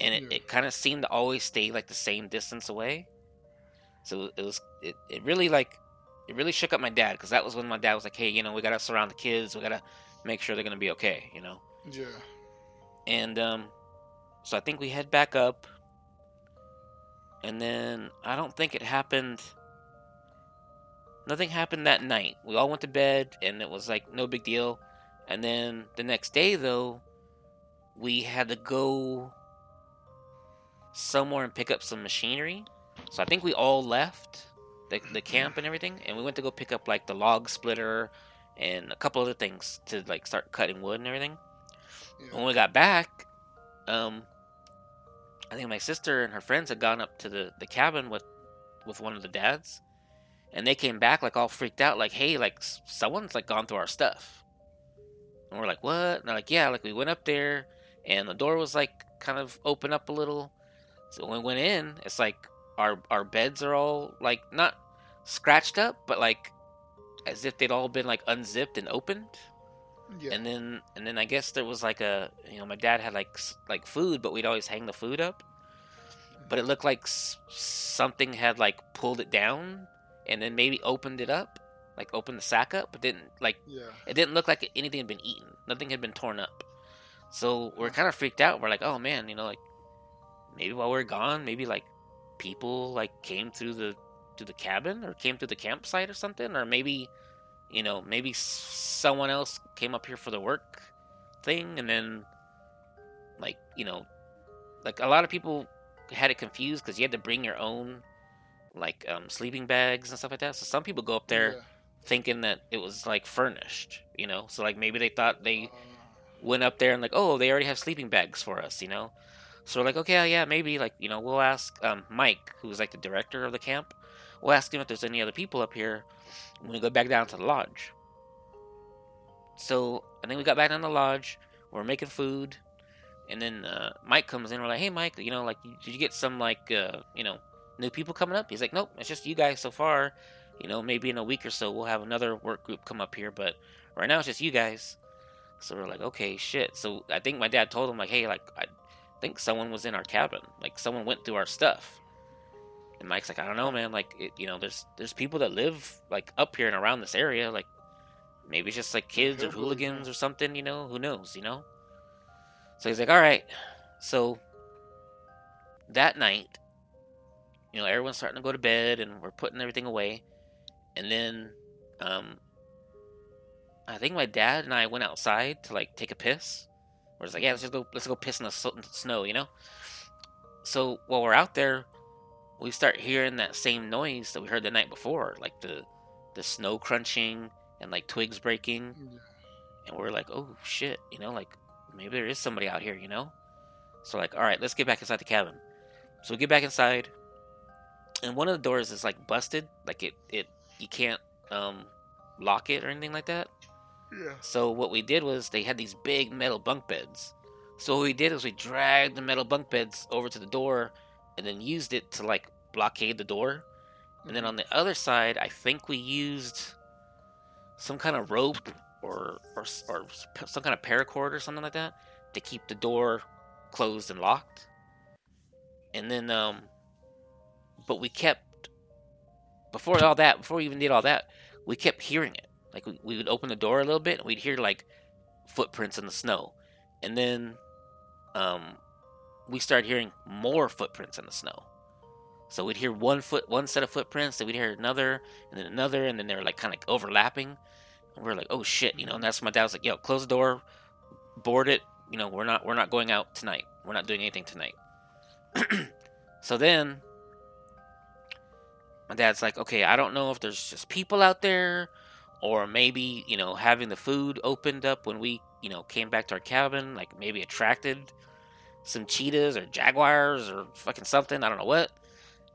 And it, Yeah. it kind of seemed to always stay like the same distance away. So it was it, it really like it really shook up my dad because that was when my dad was like, "Hey, you know, we got to surround the kids. We got to make sure they're going to be okay, you know." Yeah. And um, so I think we head back up. And then I don't think it happened. Nothing happened that night. We all went to bed and it was like no big deal. And then the next day, though, we had to go somewhere and pick up some machinery. So I think we all left the, the camp and everything. And we went to go pick up like the log splitter and a couple other things to like start cutting wood and everything Yeah. when we got back, um, I think my sister and her friends had gone up to the, the cabin with with one of the dads, and they came back like all freaked out, like, "Hey, like someone's like gone through our stuff." And we're like, "What?" And they're like, "Yeah, like we went up there, and the door was like kind of open up a little. So when we went in, it's like our our beds are all like not scratched up, but like as if they'd all been like unzipped and opened." Yeah. and then and then I guess there was like a you know my dad had like like food, but we'd always hang the food up. But it looked like s- something had like pulled it down, and then maybe opened it up, like opened the sack up, but didn't like yeah. it didn't look like anything had been eaten. Nothing had been torn up. So we're kind of freaked out. We're like, oh man, you know, like maybe while we're gone, maybe like people like came through the to the cabin or came through the campsite or something, or maybe you know maybe someone else came up here for the work thing, and then like you know like a lot of people had it confused because you had to bring your own like um, sleeping bags and stuff like that. So some people go up there Yeah. Thinking that it was like furnished, you know. So like maybe they thought they went up there and like, oh, they already have sleeping bags for us, you know. So we're like, okay, yeah, maybe like you know we'll ask um, Mike, who's like the director of the camp. We'll ask him if there's any other people up here when we go back down to the lodge. So I think we got back down to the lodge. We're making food, and then uh, Mike comes in. We're like, hey, Mike, you know, like, did you get some like uh, you know new people coming up? He's like, nope, it's just you guys so far. You know, maybe in a week or so we'll have another work group come up here, but right now it's just you guys. So we're like, okay, shit. So I think my dad told him like, hey, like I think someone was in our cabin, like someone went through our stuff. And Mike's like, I don't know, man. Like, it, you know, there's there's people that live like up here and around this area. Like, maybe it's just like kids or hooligans or something. You know, who knows? You know. So he's like, all right. So that night, you know, everyone's starting to go to bed and we're putting everything away. And then, um, I think my dad and I went outside to like take a piss. We're just like, yeah, let's just go, let's go piss in the so- snow, you know. So while we're out there, we start hearing that same noise that we heard the night before, like the the snow crunching and like twigs breaking, and we're like, oh shit, you know, like maybe there is somebody out here, you know. So like, all right, let's get back inside the cabin. So we get back inside, and one of the doors is like busted, like it it you can't um lock it or anything like that. Yeah. So what we did was they had these big metal bunk beds. So what we did is we dragged the metal bunk beds over to the door and then used it to like blockade the door. And then on the other side, I think we used some kind of rope or or or some kind of paracord or something like that to keep the door closed and locked. And then um but we kept before all that, before we even did all that, we kept hearing it. Like we, we would open the door a little bit and we'd hear like footprints in the snow. And then um we started hearing more footprints in the snow. So we'd hear one foot one set of footprints, then we'd hear another, and then another, and then they were like kind of overlapping. And we are like, oh shit, you know, and that's when my dad was like, yo, close the door, board it, you know, we're not we're not going out tonight. We're not doing anything tonight. [CLEARS THROAT] so then dad's like, okay, I don't know if there's just people out there or maybe, you know, having the food opened up when we, you know, came back to our cabin, like maybe attracted some cheetahs or jaguars or fucking something. I don't know what.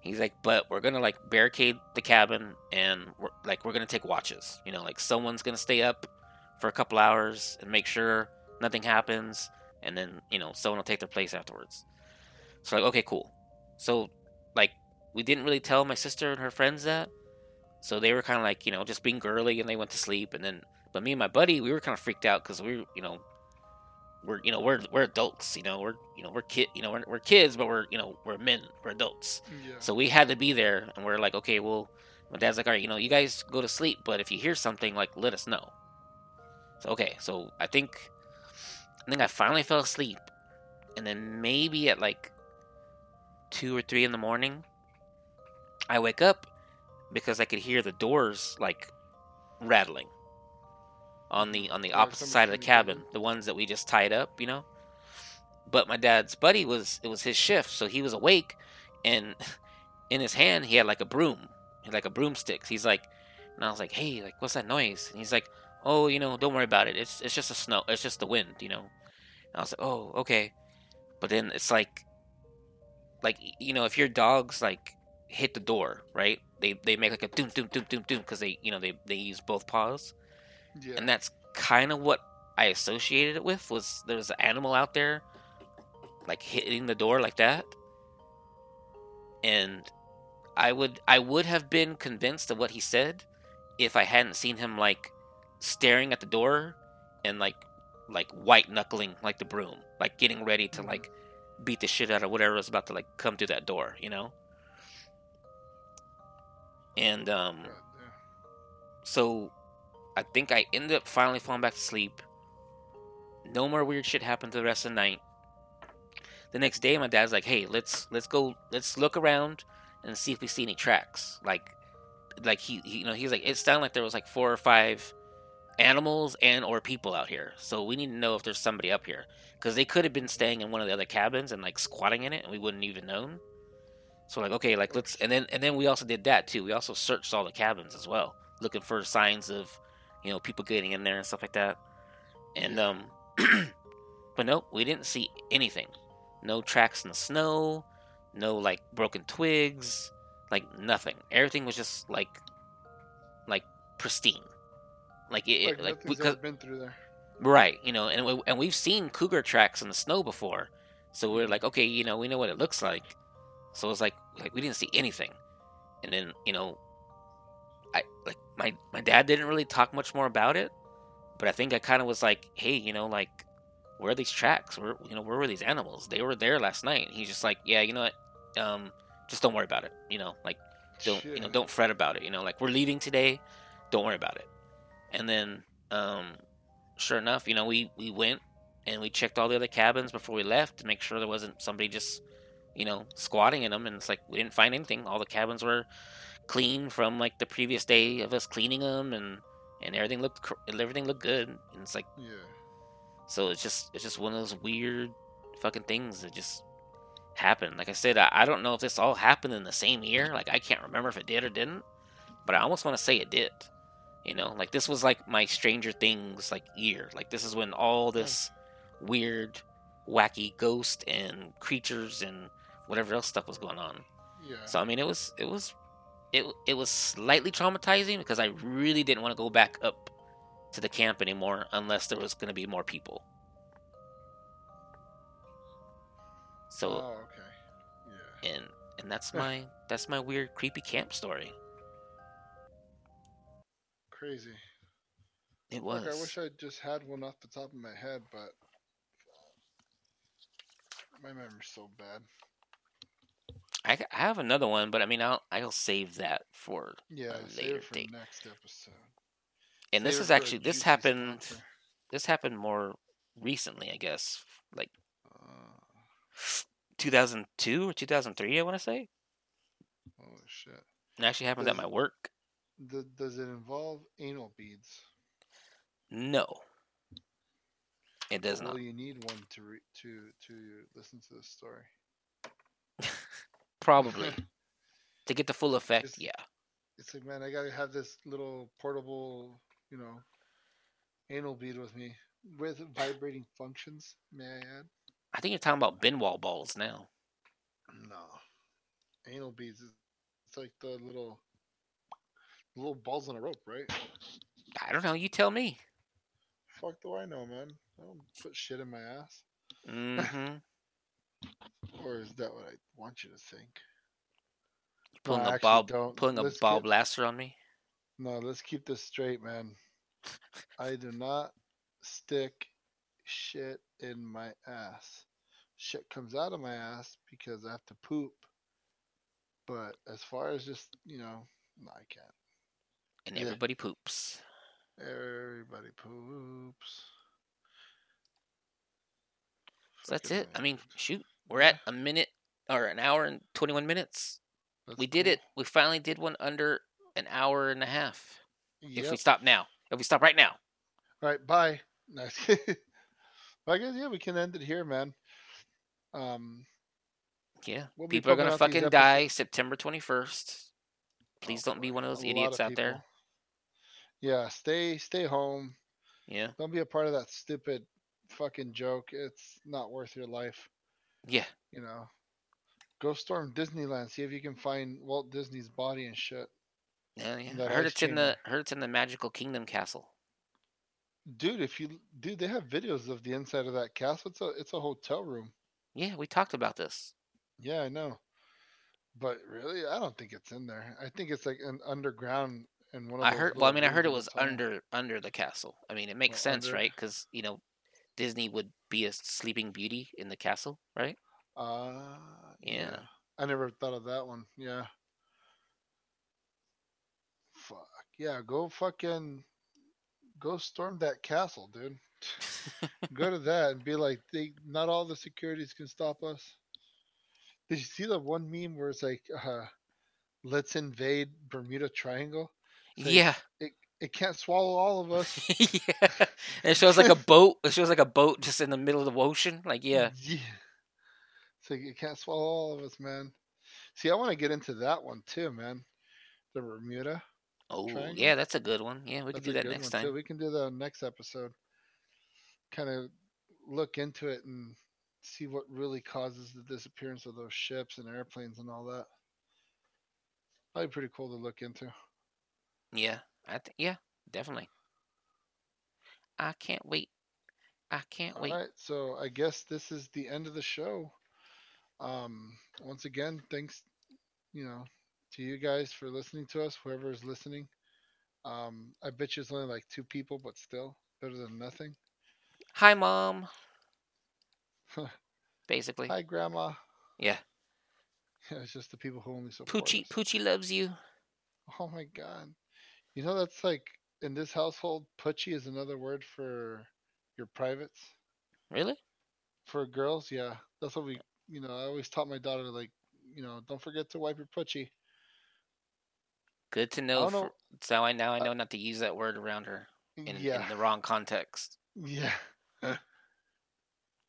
He's like, but we're gonna like barricade the cabin and we're like we're gonna take watches. You know, like someone's gonna stay up for a couple hours and make sure nothing happens, and then you know someone will take their place afterwards. So like, okay, cool. So we didn't really tell my sister and her friends that, so they were kind of like you know just being girly and they went to sleep, and then but me and my buddy we were kind of freaked out because we you know we're you know we're we're adults you know we're you know we're kid you know we're, we're kids but we're you know we're men we're adults Yeah. so we had to be there, and we're like, okay, well, my dad's like, all right, you know, you guys go to sleep, but if you hear something, like, let us know. So okay, so I think, I think I finally fell asleep, and then maybe at like two or three in the morning, I wake up because I could hear the doors like rattling on the on the opposite side of the cabin, the ones that we just tied up, you know. But my dad's buddy was it was his shift, so he was awake, and [LAUGHS] in his hand he had like a broom, he had like a broomstick. He's like, and I was like, hey, like what's that noise? And he's like, oh, you know, don't worry about it. It's it's just a snow, it's just the wind, you know. And I was like, oh, okay. But then it's like, like you know, if your dogs like hit the door, right? They they make like a doom doom doom doom doom because they you know they they use both paws Yeah. and that's kind of what I associated it with was there was an animal out there like hitting the door like that and I would I would have been convinced of what he said if I hadn't seen him like staring at the door and like like white knuckling like the broom like getting ready to like beat the shit out of whatever was about to like come through that door you know and um so I think I ended up finally falling back to sleep. No more weird shit happened to the rest of the night. The next day my dad's like, "Hey, let's let's go let's look around and see if we see any tracks." Like like he, he you know, he's like it sounded like there was like four or five animals and or people out here. So we need to know if there's somebody up here cuz they could have been staying in one of the other cabins and like squatting in it and we wouldn't even known. So like okay, like let's and then and then we also did that too. We also searched all the cabins as well, looking for signs of you know people getting in there and stuff like that. And um, [CLEARS THROAT] but no, we didn't see anything. No tracks in the snow, no like broken twigs, like nothing. Everything was just like like pristine. Like it, Like, it like because been through there. Right, you know, and we, and we've seen cougar tracks in the snow before, so we're like, okay, you know, we know what it looks like. So it's like, like we didn't see anything, and then you know, I like my my dad didn't really talk much more about it, but I think I kind of was like, hey, you know, like where are these tracks? Where you know where were these animals? They were there last night. And he's just like, yeah, you know what, um, just don't worry about it. You know, like don't you know don't fret about it. You know, like we're leaving today, don't worry about it. And then um sure enough, you know, we we went and we checked all the other cabins before we left to make sure there wasn't somebody just, you know, squatting in them. And it's like we didn't find anything. All the cabins were clean from like the previous day of us cleaning them, and and everything looked everything looked good. And it's like Yeah. so it's just it's just one of those weird fucking things that just happened. Like I said, I, I don't know if this all happened in the same year. Like I can't remember if it did or didn't, but I almost want to say it did. You know, like this was like my Stranger Things like year. Like this is when all hmm. this weird, wacky ghost and creatures and whatever else stuff was going on. Yeah. So I mean, it was it was it it was slightly traumatizing because I really didn't want to go back up to the camp anymore unless there was going to be more people. So oh, okay. Yeah. and and that's my that's my weird creepy camp story. Crazy. It was. I wish I just had one off the top of my head, but my memory's so bad. I, I have another one, but I mean, I'll I'll save that for. Yeah, later for date. next episode. And this Save it is actually this happened. sponsor. This happened more recently, I guess, like Uh, 2002 or 2003. I want to say. Oh shit. It actually happened at my work. Th- does it involve anal beads? No, it does well, not. you need one to re- to to listen to the story. Probably [LAUGHS] to get the full effect. It's- Yeah. It's like, man, I gotta have this little portable, you know, anal bead with me with vibrating functions. May I add? I think you're talking about Ben Wa balls now. No, anal beads. is- It's like the little little balls on a rope, right? I don't know. You tell me. Fuck do I know, man? I don't put shit in my ass. Mm-hmm. [LAUGHS] Or is that what I want you to think? Pulling I a Bob, don't. pulling a Let's Bob get- Blaster on me. No, let's keep this straight, man. I do not stick shit in my ass. Shit comes out of my ass because I have to poop. But as far as just, you know, no, I can't. And Yeah. everybody poops. Everybody poops. So that's it. I mean, shoot, we're at a minute or an hour and 21 minutes. That's we did cool. it. We finally did one under an hour and a half. If we stop now, if we stop right now, All right, bye. [LAUGHS] Nice. I guess yeah, we can end it here, man. Um, yeah, We'll people are gonna fucking die September 21st. Please oh, don't be one of those idiots of out there. Yeah, stay stay home. Yeah, Don't be a part of that stupid fucking joke. It's not worth your life. Yeah. You know. Go storm Disneyland. See if you can find Walt Disney's body and shit. Yeah, yeah. I heard it's in the heard it's in the Magical Kingdom castle. Dude, if you dude, they have videos of the inside of that castle. It's a it's a hotel room. Yeah, we talked about this. Yeah, I know. But really, I don't think it's in there. I think it's like an underground in one of I heard. Well, I mean, I heard it was in the tunnel. under under the castle. I mean, it makes Oh, sense, under right? Because you know, Disney would be a Sleeping Beauty in the castle, right? Uh Yeah. I never thought of that one. Yeah. Fuck. Yeah, go fucking go storm that castle, dude. [LAUGHS] go to that and be like, they not all the securities can stop us. Did you see the one meme where it's like, uh, let's invade Bermuda Triangle? It's like, yeah, It can't swallow all of us. [LAUGHS] yeah. And it shows like a boat. It shows like a boat just in the middle of the ocean. Like, yeah, Yeah. It's like it can't swallow all of us, man. See, I want to get into that one too, man. The Bermuda. oh, Triangle? yeah, that's a good one. Yeah, we That's can do that next one, too. time. We can do the next episode. Kind of look into it and see what really causes the disappearance of those ships and airplanes and all that. That'd be pretty cool to look into. Yeah, I think. Yeah, definitely. I can't wait. I can't All wait. right, so I guess this is the end of the show. Um, once again, thanks, you know, to you guys for listening to us. Whoever is listening, um, I bet you it's only like two people, but still better than nothing. Hi, mom. [LAUGHS] Basically, Hi, Grandma. yeah. Yeah, [LAUGHS] it's just the people who only support Poochie, us. Poochie loves you. Oh my god. You know that's like in this household, putchy is another word for your privates. Really? For girls, yeah. That's what we you know, I always taught my daughter like, you know, don't forget to wipe your putchy. Good to know. don't For, know- so I now I uh, know not to use that word around her in, yeah. in the wrong context. Yeah. [LAUGHS]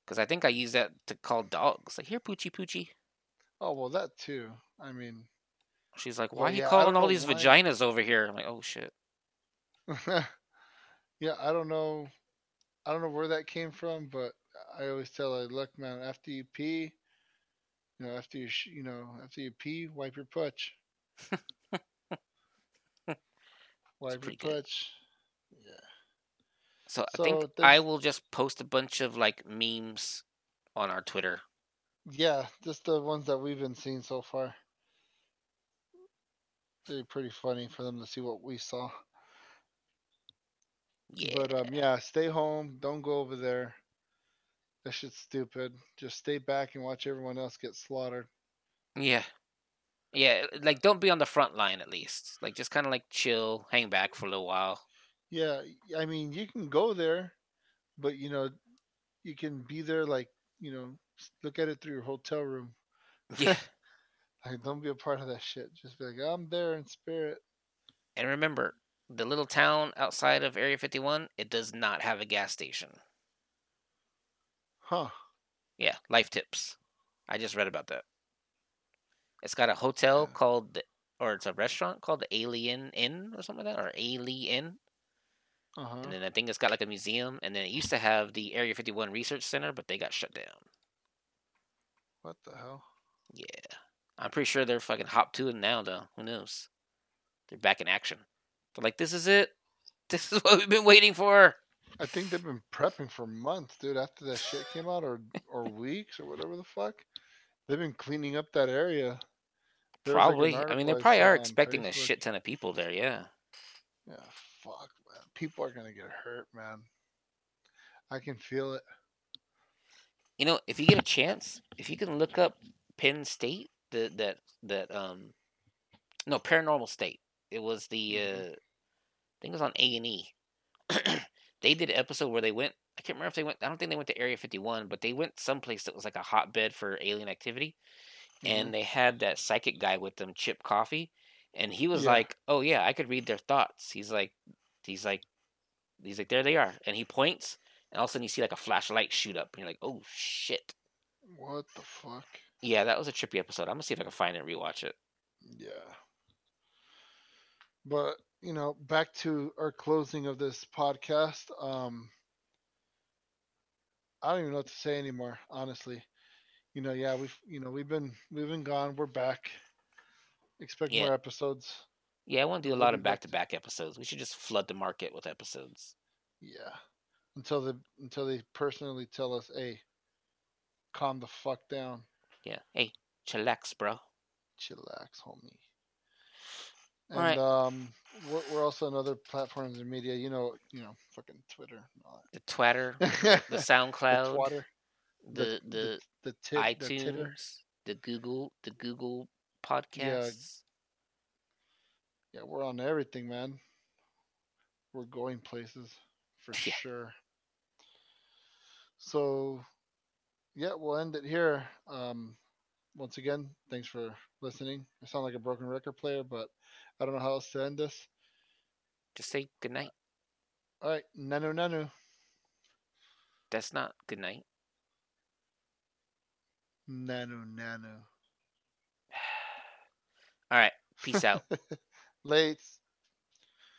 Because I think I use that to call dogs. Like, here, Poochie, Poochie. Oh well that too. I mean She's like, Well, why are you yeah, calling all these why- vaginas over here? I'm like, oh shit. [LAUGHS] yeah, I don't know I don't know where that came from, but I always tell her, look man, after you pee, you know, after you sh- you know, after you pee, wipe your putch. [LAUGHS] wipe your putch. Yeah. So, I So think I will just post a bunch of like memes on our Twitter. Yeah, just the ones that we've been seeing so far. They're pretty funny for them to see what we saw. Yeah. But um, yeah, stay home. Don't go over there. That shit's stupid. Just stay back and watch everyone else get slaughtered. Yeah. Yeah, like don't be on the front line at least. Like just kind of like chill, hang back for a little while. Yeah, I mean, you can go there, but you know, you can be there like you know, look at it through your hotel room. Yeah. [LAUGHS] Like, don't be a part of that shit. Just be like, I'm there in spirit. and remember, the little town outside of Area 51, it does not have a gas station. Huh? Yeah, life tips. I just read about that. It's got a hotel Yeah. called, or it's a restaurant called the Alien Inn or something like that, or Alien. Uh huh. And then I think it's got like a museum. And then it used to have the Area 51 Research Center, but they got shut down. What the hell? Yeah. I'm pretty sure they're fucking hop to it now, though. Who knows? They're back in action. They're like, this is it. [LAUGHS] This is what we've been waiting for. I think they've been prepping for months, dude. After that shit came out, or or weeks, or whatever the fuck. They've been cleaning up that area. There was, like, Probably. I mean, they probably are expecting a shit ton of people there, yeah. Yeah, fuck, man. People are gonna get hurt, man. I can feel it. You know, if you get a chance, if you can look up Penn State, the that that um no, Paranormal State. It was the uh I think it was on A and E. [CLEARS THROAT] They did an episode where they went I can't remember if they went I don't think they went to Area 51, but they went someplace that was like a hotbed for alien activity. Mhm. and they had that psychic guy with them, Chip Coffey, and he was Yeah. like, "Oh yeah, I could read their thoughts." He's like, he's like, he's like, there they are, and he points, and all of a sudden you see like a flashlight shoot up, and you're like, "Oh shit!" What the fuck? Yeah, that was a trippy episode. I'm gonna see if I can find it and rewatch it. Yeah. But you know, back to our closing of this podcast. Um, I don't even know what to say anymore, honestly. You know, yeah, we've you know we've been we've been gone. We're back. Expect Yeah. more episodes. Yeah, I want to do a lot of back back to back episodes. We should just flood the market with episodes. Yeah. Until the until they personally tell us, hey, calm the fuck down. Yeah. Hey, chillax, bro. chillax, homie. All And right. um, we're, we're also on other platforms and media. You know, you know, fucking Twitter The Twitter, [LAUGHS] the SoundCloud, the twatter, the the, the, tit, the titter. iTunes, the Google, the Google podcasts. Yeah, we're on everything, man. We're going places for [LAUGHS] Yeah. sure. So, yeah, we'll end it here. Um, once again, thanks for listening. I sound like a broken record player, but I don't know how else to end this. Just say good night. All right, nanu nanu, That's not good night. nanu nanu. [SIGHS] All right. Peace out. [LAUGHS] Lates.